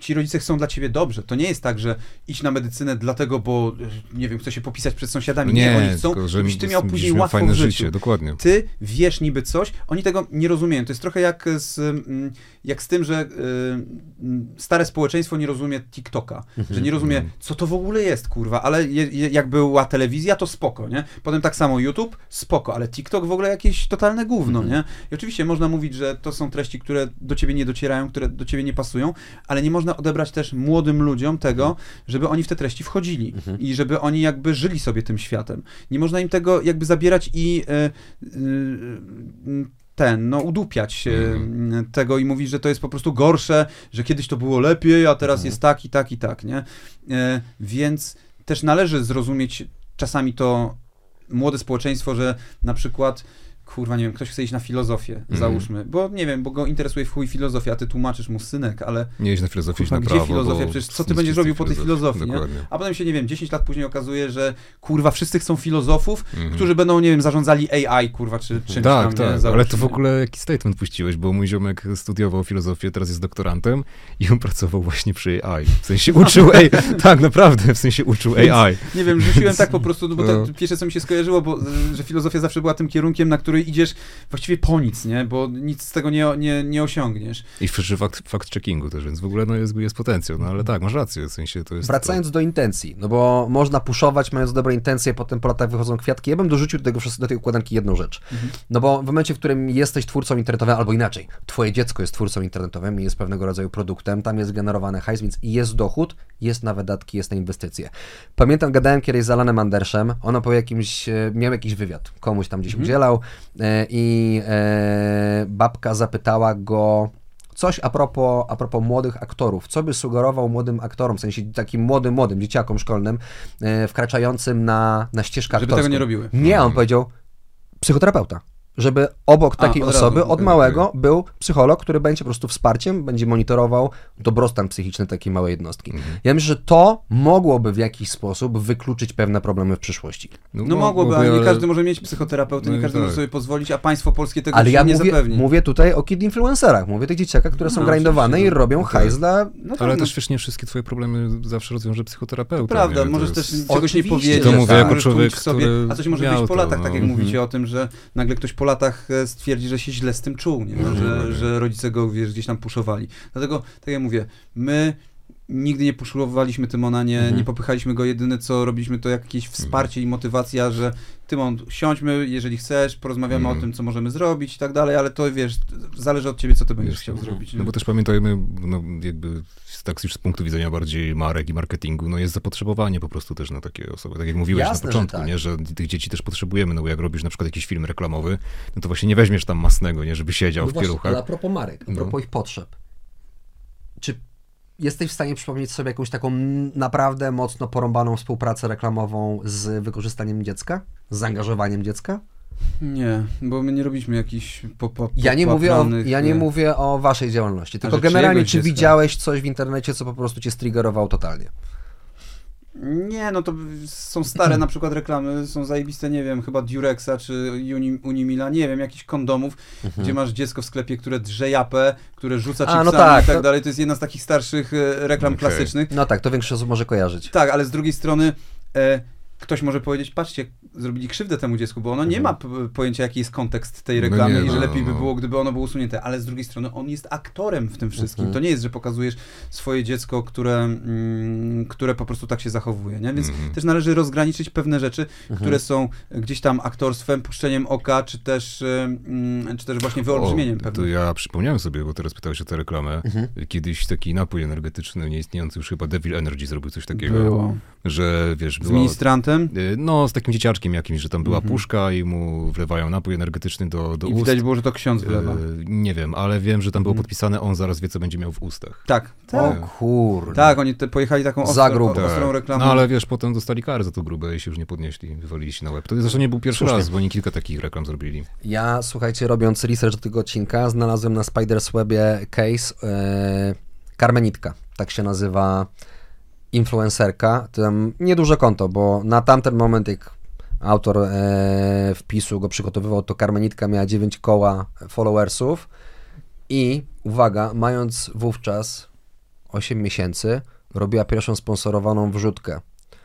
ci rodzice chcą dla ciebie dobrze. To nie jest tak, że idź na medycynę dlatego, bo nie wiem, chce się popisać przed sąsiadami. Nie, nie, oni chcą, tylko, że żebyś ty miał później łatwo fajne w życiu. życie, dokładnie. Ty wiesz niby coś, oni tego nie rozumieją. To jest trochę jak z, mm, jak z tym, że y, stare społeczeństwo nie rozumie TikToka, że nie rozumie, Mhm. co to w ogóle jest, kurwa, ale je, je, jak była telewizja, to spoko, nie? Potem tak samo YouTube, spoko, ale TikTok w ogóle jakieś totalne gówno, Mhm. nie? I oczywiście można mówić, że to są treści, które do ciebie nie docierają, które do ciebie nie pasują, ale nie można odebrać też młodym ludziom tego, żeby oni w te treści wchodzili Mhm. i żeby oni jakby żyli sobie tym światem. Nie można im tego jakby zabierać i e, e, ten, no udupiać Mhm. tego i mówić, że to jest po prostu gorsze, że kiedyś to było lepiej, a teraz Mhm. jest tak i tak i tak, nie? Więc też należy zrozumieć czasami to młode społeczeństwo, że na przykład kurwa, nie wiem, ktoś chce iść na filozofię, Mhm. załóżmy, bo nie wiem, bo go interesuje w chuj filozofia, a ty tłumaczysz mu synek, ale Nie iść na filozofię, Kurwa, na gdzie prawo. filozofia? Przecież co ty będziesz robił po tej filozofii, a potem się, nie wiem, 10 lat później okazuje, że kurwa, wszyscy chcą filozofów, Mhm. którzy będą, nie wiem, zarządzali AI, kurwa, czy czymś Tak, tam, tak, ale to w ogóle jaki statement puściłeś, bo mój ziomek studiował filozofię, teraz jest doktorantem i on pracował właśnie przy AI. W sensie uczył AI, tak naprawdę, w sensie uczył AI. Nie wiem, rzuciłem tak po prostu, no bo No. to pierwsze, co mi się skojarzyło, bo, że filozofia zawsze była tym kierunkiem, na który idziesz właściwie po nic, nie? Bo nic z tego nie, nie, nie osiągniesz. I przy fakt, fact-checkingu też, więc w ogóle no, jest, jest potencjał, no ale tak, masz rację, w sensie to jest... Wracając do intencji, no bo można puszować, mając dobre intencje, potem po latach wychodzą kwiatki. Ja bym dorzucił do, tego, do tej układanki jedną rzecz. No bo w momencie, w którym jesteś twórcą internetowym, albo inaczej, twoje dziecko jest twórcą internetowym i jest pewnego rodzaju produktem, tam jest generowany hajs, więc jest dochód, jest na wydatki, jest na inwestycje. Pamiętam, gadałem kiedyś z Alanem Anderszem, ono po jakimś, e, miał jakiś wywiad, komuś tam gdzieś udzielał e, i e, babka zapytała go, coś a propos, a propos młodych aktorów. Co by sugerował młodym aktorom, w sensie takim młodym, młodym dzieciakom szkolnym, e, wkraczającym na, na ścieżkę Żeby aktorską? tego nie robiły. Nie, on powiedział psychoterapeuta. Żeby obok A, takiej razu, osoby, od okej, małego, był psycholog, który będzie po prostu wsparciem, będzie monitorował dobrostan psychiczny takiej małej jednostki. Mhm. Ja myślę, że to mogłoby w jakiś sposób wykluczyć pewne problemy w przyszłości. No mogłoby, ale nie każdy może mieć psychoterapeutę, nie No i każdy tak. może sobie pozwolić, a państwo polskie tego Ale ja nie mówię, zapewni. mówię tutaj o kid influencerach, mówię o tych dzieciakach, które są No, grindowane i robią Tak. hajs dla... No tak, Ale no, też wiesz, nie wszystkie twoje problemy zawsze rozwiąże psychoterapeuta. Prawda, nie? możesz też jest- czegoś nie powiedzieć, to mówię tak, jako człowiek, sobie, a coś może być po latach, no. tak jak Mhm. mówicie o tym, że nagle ktoś po latach e, stwierdzi, że się źle z tym czuł, nie? Mhm. że, że rodzice go wiesz, gdzieś tam puszowali. Dlatego, tak jak mówię, my nigdy nie puszowaliśmy Tymona, nie, Mhm. nie popychaliśmy go, jedyne co robiliśmy to jakieś wsparcie i motywacja, że Tymon, siądźmy, jeżeli chcesz, porozmawiamy Mhm. o tym, co możemy zrobić i tak dalej, ale to wiesz, zależy od ciebie, co ty będziesz Wiesz, chciał zrobić. nie? No bo też pamiętajmy, no jakby tak już z punktu widzenia bardziej marek i marketingu, no jest zapotrzebowanie po prostu też na takie osoby. Tak jak mówiłeś Jasne, na że początku, tak. nie, że tych dzieci też potrzebujemy, no bo jak robisz na przykład jakiś film reklamowy, no to właśnie nie weźmiesz tam masnego, nie, żeby siedział No w właśnie, pieluchach. ale a propos marek, a No. propos ich potrzeb. Czy jesteś w stanie przypomnieć sobie jakąś taką naprawdę mocno porąbaną współpracę reklamową z wykorzystaniem dziecka? Z zaangażowaniem dziecka? Nie, bo my nie robiliśmy jakichś po, po, Ja nie, mówię o, ja nie e, mówię o waszej działalności, tylko generalnie, czy dziecka? widziałeś coś w internecie, co po prostu cię striggerowało totalnie? Nie, no to są stare na przykład reklamy, są zajebiste, nie wiem, chyba Durexa czy Uni, Unimila, nie wiem, jakichś kondomów, gdzie masz dziecko w sklepie, które drze japę, które rzuca Mhm. A, chipsami no tak, i tak to- dalej. To jest jedna z takich starszych e, reklam Okej. klasycznych. No tak, to większość osób może kojarzyć. Tak, ale z drugiej strony e, ktoś może powiedzieć, patrzcie, zrobili krzywdę temu dziecku, bo ono nie ma p- pojęcia, jaki jest kontekst tej No reklamy nie, i że no, lepiej by no. było, gdyby ono było usunięte, ale z drugiej strony on jest aktorem w tym wszystkim. Mhm. To nie jest, że pokazujesz swoje dziecko, które, mm, które po prostu tak się zachowuje, nie? Więc Mhm. też należy rozgraniczyć pewne rzeczy, Mhm. które są gdzieś tam aktorstwem, puszczeniem oka, czy też, mm, czy też właśnie wyolbrzymieniem O, pewnym. To ja przypomniałem sobie, bo teraz pytałeś o tę reklamę. Mhm. Kiedyś taki napój energetyczny, nieistniejący już chyba Devil Energy zrobił coś takiego, Było. Że wiesz, Z była, ministrantem. y, no z takim dzieciaczkiem jakimś, że tam była Mhm. puszka i mu wlewają napój energetyczny do, do I ust. widać było, że to ksiądz Y, wlewa. nie wiem, ale wiem, że tam było Mhm. podpisane, on zaraz wie, co będzie miał w ustach. Tak. O Tak, kurde. tak oni te, pojechali taką Za ostrą, grubo. ostrą Tak. reklamą. No ale wiesz, potem dostali karę za to grube i się już nie podnieśli, wywalili się na łeb. To zresztą nie był pierwszy Słusznie. raz, bo oni kilka takich reklam zrobili. Ja, słuchajcie, robiąc research do tego odcinka, znalazłem na Spider's Webie case e, Karmenitka, tak się nazywa influencerka. Tam nieduże konto, bo na tamten moment, jak autor e, wpisu go przygotowywał, to Karmenitka miała 9 koła followersów i, uwaga, mając wówczas 8 miesięcy, robiła pierwszą sponsorowaną wrzutkę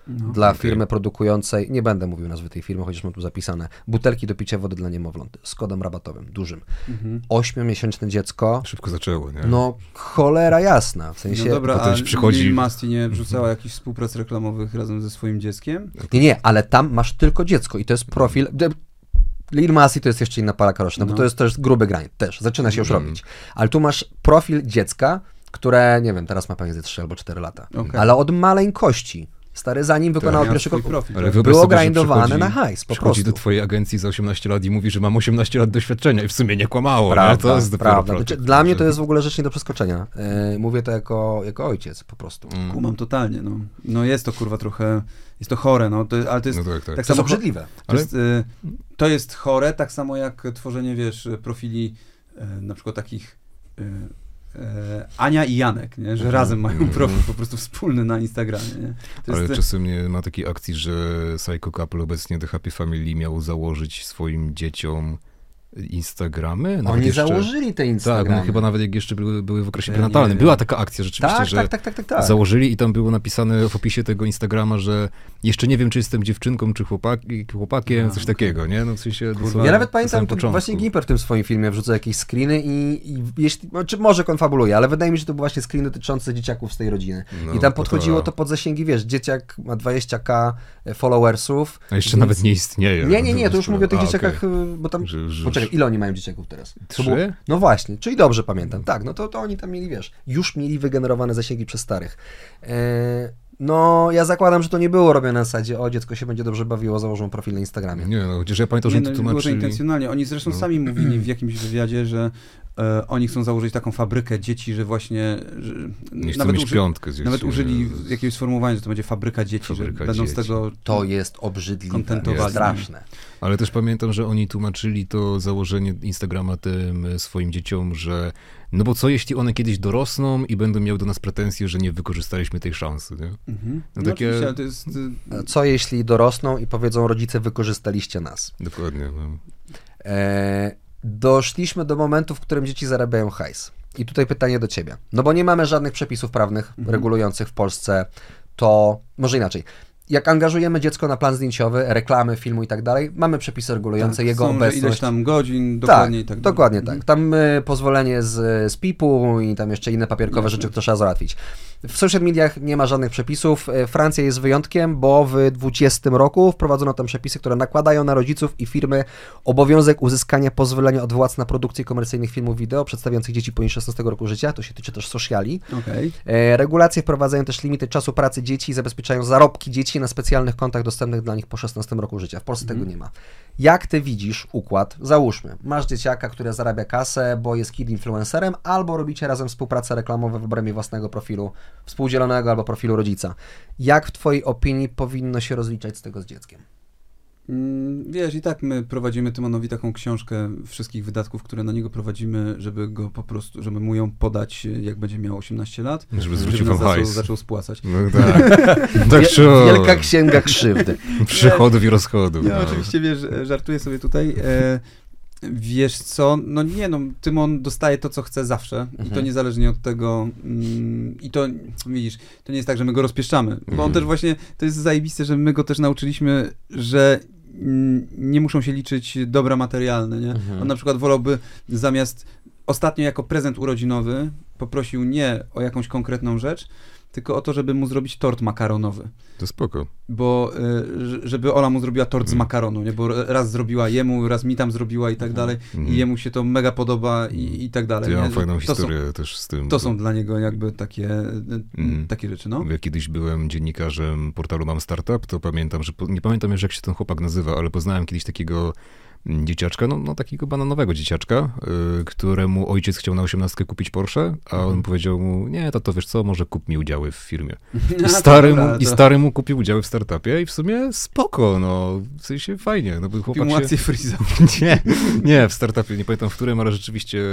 No. dla okej. firmy produkującej, nie będę mówił nazwy tej firmy, chociaż mam tu zapisane, butelki do picia wody dla niemowląt z kodem rabatowym, dużym. Mhm. Ośmiomiesięczne dziecko, Szybko zaczęło, nie? no cholera jasna, w sensie... No dobra, potem a przychodzi- Lil Masti nie wrzucała jakichś współprac reklamowych razem ze swoim dzieckiem? Nie, nie, ale tam masz tylko dziecko i to jest profil... Lil Masi to jest jeszcze inna para karoczna, bo No. to jest też gruby grań, też, zaczyna się już Mhm. robić. Ale tu masz profil dziecka, które, nie wiem, teraz ma pewnie ze 3 albo 4 lata, Okej. ale od maleńkości. Stary, zanim wykonało Miał pierwszy krok, profil. Ale tak? wyobraź było sobie, że grindowane na hajs, po Przychodzi prostu. do twojej agencji za 18 lat i mówi, że mam 18 lat doświadczenia i w sumie nie kłamało. Prawda, nie? To jest prawda. Znaczy, dla mnie to jest w ogóle rzecz nie do przeskoczenia. Yy, mówię to jako, jako ojciec po prostu. Mm. Kumam totalnie, no. No jest to kurwa trochę, jest to chore, no, to, ale to jest, No tak, tak. tak To jest samo, obrzydliwe. to, jest, y, to jest chore, tak samo jak tworzenie, wiesz, profili y, na przykład takich y, y, Ania i Janek, nie? że Mhm. razem mają Mhm. profil po prostu wspólny na Instagramie. Ale jest, czasem nie ma takiej akcji, że Psycho Couple obecnie The Happy Family miał założyć swoim dzieciom Instagramy? Nawet Oni jeszcze- założyli te Tak, Instagramy. no chyba nawet jak jeszcze były, były w okresie nie prenatalnym. Była taka akcja rzeczywiście, tak, że tak, tak, tak, tak, tak. założyli i tam było napisane w opisie tego Instagrama, że jeszcze nie wiem, czy jestem dziewczynką, czy chłopaki, chłopakiem, A, coś takiego, nie? No w sensie Kurwa. Ja nawet na pamiętam, początku. właśnie Gimper w tym swoim filmie wrzuca jakieś screeny i, i jeśli, no, czy może konfabuluje, ale wydaje mi się, że to był właśnie screen dotyczący dzieciaków z tej rodziny. No, I tam podchodziło to- to pod zasięgi, wiesz, dzieciak ma 20k followersów. A jeszcze więc- nawet nie istnieje. Nie, nie, nie, to już mówię o tych dzieciakach, okej. y, bo tam... Że- że- Poczekaj, ile oni mają dzieciaków teraz? Trzy? było- No właśnie, czyli dobrze pamiętam. Tak, no to, to oni tam mieli, wiesz, już mieli wygenerowane zasięgi przez starych. E, no, ja zakładam, że to nie było robione na zasadzie, o, dziecko się będzie dobrze bawiło, założą profil na Instagramie. Nie, no chociaż ja pamiętam, że Nie, no, to było to tłumaczyli. intencjonalnie. Oni zresztą No. sami mówili w jakimś wywiadzie, że oni chcą założyć taką fabrykę dzieci, że właśnie że Nie chcą nawet, mieć uży, piątkę gdzieś. nawet użyli z- jakiegoś sformułowania, że to będzie fabryka dzieci, Fabryka że będą z dzieci. tego To jest obrzydliwe, Kontentowali. straszne. Ale też pamiętam, że oni tłumaczyli to założenie Instagrama tym e, swoim dzieciom, że no bo co jeśli one kiedyś dorosną i będą miały do nas pretensje, że nie wykorzystaliśmy tej szansy, nie? Mhm. No No, takie- jest... y, Co jeśli dorosną i powiedzą, rodzice, wykorzystaliście nas? Dokładnie. No. E, doszliśmy do momentu, w którym dzieci zarabiają hajs. I tutaj pytanie do ciebie. No bo nie mamy żadnych przepisów prawnych Mhm. regulujących w Polsce to, może inaczej. Jak angażujemy dziecko na plan zdjęciowy, reklamy, filmu i tak dalej, mamy przepisy regulujące tak, jego są, obecność. ileś tam godzin, dokładnie tak, i tak dalej. dokładnie Mhm. tak. Tam y, pozwolenie z, z PIP-u i tam jeszcze inne papierkowe Jasne. rzeczy, które trzeba załatwić. W social mediach nie ma żadnych przepisów. Y, Francja jest wyjątkiem, bo w 2020 roku wprowadzono tam przepisy, które nakładają na rodziców i firmy obowiązek uzyskania pozwolenia od władz na produkcję komercyjnych filmów wideo przedstawiających dzieci poniżej 16 roku życia. To się tyczy też sociali. E, Regulacje wprowadzają też limity czasu pracy dzieci i zabezpieczają zarobki dzieci na specjalnych kontach dostępnych dla nich po 16 roku życia. W Polsce tego nie ma. Jak ty widzisz układ? Załóżmy, masz dzieciaka, który zarabia kasę, bo jest kid influencerem, albo robicie razem współpracę reklamową w obrębie własnego profilu współdzielonego albo profilu rodzica. Jak w twojej opinii powinno się rozliczać z tego z dzieckiem? Mm, Wiesz, i tak my prowadzimy Tymonowi taką książkę wszystkich wydatków, które na niego prowadzimy, żeby go po prostu, żeby mu ją podać, jak będzie miał 18 lat, Żeby zwrócił wam zaczął, hajs. zaczął spłacać. No tak. tak trzeba. Wielka księga krzywdy. Przychodów i rozchodów. Ja no. oczywiście, wiesz, żartuję sobie tutaj. E, wiesz co, no nie no, Tymon dostaje to, co chce zawsze i to Mhm. niezależnie od tego mm, i to, widzisz, to nie jest tak, że my go rozpieszczamy, bo on Mhm. też właśnie, to jest zajebiste, że my go też nauczyliśmy, że mm, nie muszą się liczyć dobra materialne, nie? Mhm. On na przykład wolałby zamiast ostatnio jako prezent urodzinowy poprosił nie o jakąś konkretną rzecz, tylko o to, żeby mu zrobić tort makaronowy To spoko. bo y, żeby Ola mu zrobiła tort z Mhm. makaronu, nie? Bo raz zrobiła jemu, raz mi tam zrobiła i tak dalej Mhm. i jemu się to mega podoba i, i tak To dalej. ja nie? mam fajną to są, historię też z tym. to bo- są dla niego jakby takie, Mhm. takie rzeczy, no. Ja kiedyś byłem dziennikarzem portalu Mam Startup, to pamiętam, że po, nie pamiętam już jak się ten chłopak nazywa, ale poznałem kiedyś takiego mm, dzieciaczka, no, no takiego bananowego dzieciaczka, y, któremu ojciec chciał na osiemnastkę kupić Porsche, a on Mhm. powiedział mu, nie, tato, wiesz co, może kup mi udziały w firmie. A, I to stary, mu, I to- stary mu kupił udziały w startupie i w sumie spoko, no, w sensie fajnie, no bo chłopak się... Freeza. Nie, nie, w startupie, nie pamiętam w którym, ale rzeczywiście,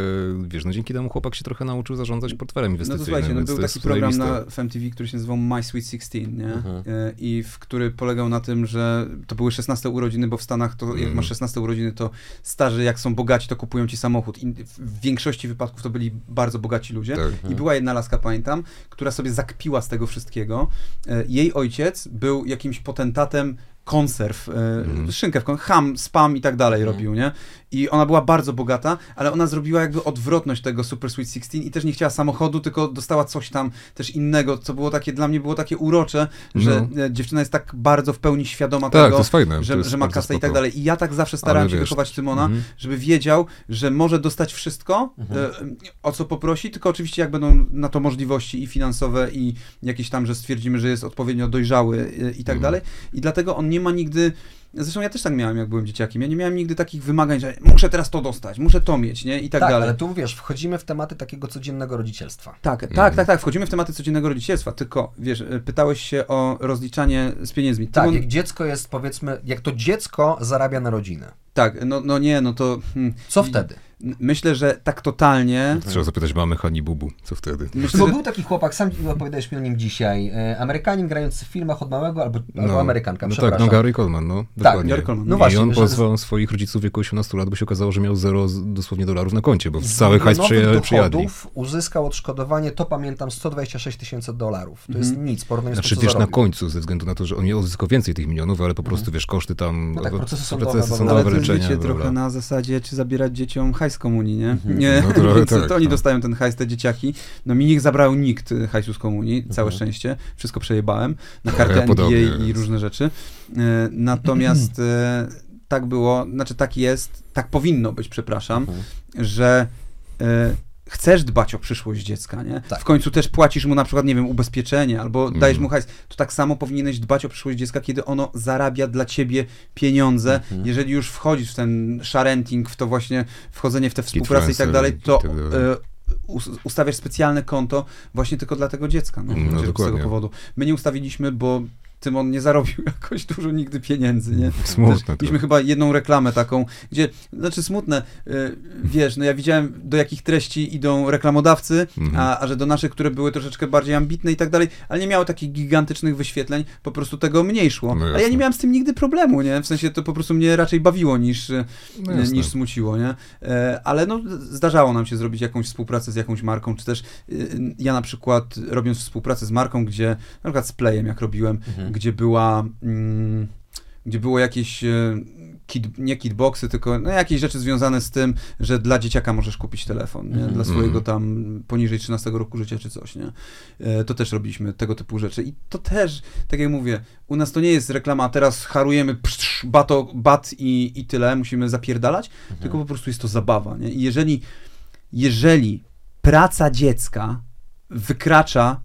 wiesz, no dzięki temu chłopak się trochę nauczył zarządzać portfelem No inwestycyjnym. to słuchajcie, no był to taki program na FMTV, który się nazywał My Sweet 16, nie? Mhm. E, I w który polegał na tym, że to były 16 urodziny, bo w Stanach to jak Mhm. masz 16 urodziny, to starzy jak są bogaci, to kupują ci samochód. I w większości wypadków to byli bardzo bogaci ludzie. Tak. I była jedna laska, pamiętam, która sobie zakpiła z tego wszystkiego. E, Jej ojciec był jakimś potentatem konserw, Mhm. szynkę w kon- ham, spam i tak dalej Mhm. robił, nie? I ona była bardzo bogata, ale ona zrobiła jakby odwrotność tego Super Sweet 16 i też nie chciała samochodu, tylko dostała coś tam też innego, co było takie, dla mnie było takie urocze, że e, dziewczyna jest tak bardzo w pełni świadoma Tak, tego, fajne. że, że ma kasę i tak dalej. I ja tak zawsze starałem Ale się wiesz, wychować Tymona, Mhm. żeby wiedział, że może dostać wszystko, Mhm. e, o co poprosi, tylko oczywiście jak będą na to możliwości i finansowe i jakieś tam, że stwierdzimy, że jest odpowiednio dojrzały e, i tak Mhm. dalej. I dlatego on nie ma nigdy Zresztą ja też tak miałem, jak byłem dzieciakiem. Ja nie miałem nigdy takich wymagań, że muszę teraz to dostać, muszę to mieć, nie? I tak, Tak, dalej. ale tu wiesz, wchodzimy w tematy takiego codziennego rodzicielstwa. Tak, tak, Mhm. tak, tak. Wchodzimy w tematy codziennego rodzicielstwa, tylko wiesz, e, pytałeś się o rozliczanie z pieniędzmi. Tak, Tymon- jak dziecko jest, powiedzmy, jak to dziecko zarabia na rodzinę. tak, no, no nie, no to. Hmm, Co i- wtedy? Myślę, że tak totalnie. Trzeba zapytać mamy Hani Bubu, co wtedy? Myślę, Bo że, był taki chłopak, sam opowiadałeś mi o nim dzisiaj, e, Amerykanin grający w filmach od małego, albo, albo No, Amerykanka, No tak, no Gary Coleman, no. Tak, dokładnie. Gary Coleman. No I właśnie, on że- pozwał swoich rodziców w wieku 18 lat, bo się okazało, że miał zero z- dosłownie dolarów na koncie, bo cały hajs Z przyjadli. dochodów uzyskał odszkodowanie, to pamiętam, 126 tysięcy dolarów. To jest Mhm. nic, porównanie z Znaczy tym, co wiesz, na zarobił. końcu, ze względu na to, że on nie uzyskał więcej tych milionów, ale po prostu, wiesz, koszty tam, No tak, procesy sądowe, procesy sądowe, jest, leczenia, trochę na zasadzie, czy zabierać dzieciom hajs z komunii, nie? Mhm. Nie, No Więc tak, to oni no. dostają ten hajs, te dzieciaki. No mi nie zabrał nikt y, hajsu z komunii, całe Mhm. szczęście. Wszystko przejebałem na Ja kartę NBA podobnie, i różne rzeczy. E, Natomiast e, tak było, znaczy tak jest, tak powinno być, przepraszam, Mhm. że chcesz dbać o przyszłość dziecka, nie? Tak. W końcu też płacisz mu na przykład, nie wiem, ubezpieczenie albo Mhm. dajesz mu hajs. To tak samo powinieneś dbać o przyszłość dziecka, kiedy ono zarabia dla ciebie pieniądze. Mhm. Jeżeli już wchodzisz w ten sharenting, w to właśnie wchodzenie w tę współpracę i tak dalej, to e, us- ustawiasz specjalne konto właśnie tylko dla tego dziecka. No, No, chociażby z tego powodu. My nie ustawiliśmy, bo Tymon nie zarobił jakoś dużo nigdy pieniędzy, nie? Smutne Też. Mieliśmy chyba jedną reklamę taką, gdzie, znaczy smutne, y, wiesz, no ja widziałem do jakich treści idą reklamodawcy, Mhm. a, a że do naszych, które były troszeczkę bardziej ambitne i tak dalej, ale nie miały takich gigantycznych wyświetleń, po prostu tego mniej szło. No ale ja nie miałem z tym nigdy problemu, nie? W sensie to po prostu mnie raczej bawiło niż, y, No niż smuciło, nie? E, ale no zdarzało nam się zrobić jakąś współpracę z jakąś marką, czy też y, ja na przykład robiąc współpracę z marką, gdzie, na przykład z Playem jak robiłem, Mhm. Gdzie była, mm, gdzie było jakieś e, kit, nie kitboxy, tylko no, jakieś rzeczy związane z tym, że dla dzieciaka możesz kupić telefon, nie? Mhm. dla swojego Mhm. tam poniżej 13 roku życia czy coś, nie? E, To też robiliśmy tego typu rzeczy i to też, tak jak mówię, u nas to nie jest reklama, teraz harujemy psz, bato, bat i, i tyle, musimy zapierdalać, Mhm. tylko po prostu jest to zabawa, nie? I jeżeli, jeżeli praca dziecka wykracza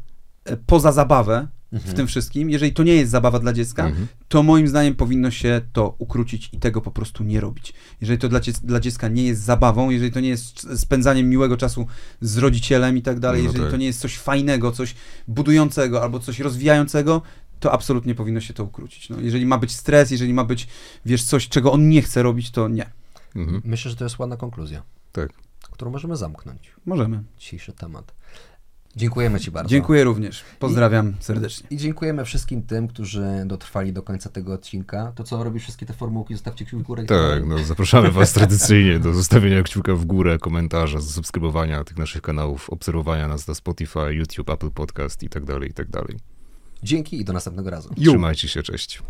e, poza zabawę w Mhm. tym wszystkim, jeżeli to nie jest zabawa dla dziecka, Mhm. to moim zdaniem powinno się to ukrócić i tego po prostu nie robić. Jeżeli to dla, dla dziecka nie jest zabawą, jeżeli to nie jest spędzaniem miłego czasu z rodzicielem i tak dalej, No jeżeli tak. to nie jest coś fajnego, coś budującego albo coś rozwijającego, to absolutnie powinno się to ukrócić. No, jeżeli ma być stres, jeżeli ma być, wiesz, coś, czego on nie chce robić, to nie. Mhm. Myślę, że to jest ładna konkluzja, Tak. którą możemy zamknąć. Możemy. Dzisiejszy temat. Dziękujemy Ci bardzo. Dziękuję również. Pozdrawiam serdecznie. I dziękujemy wszystkim tym, którzy dotrwali do końca tego odcinka. To co, robisz wszystkie te formułki, zostawcie kciuk w górę. i Tak, no zapraszamy Was tradycyjnie do zostawienia kciuka w górę, komentarza, subskrybowania tych naszych kanałów, obserwowania nas na Spotify, YouTube, Apple Podcast i tak dalej, i tak dalej. Dzięki i do następnego razu. Trzymajcie się, cześć.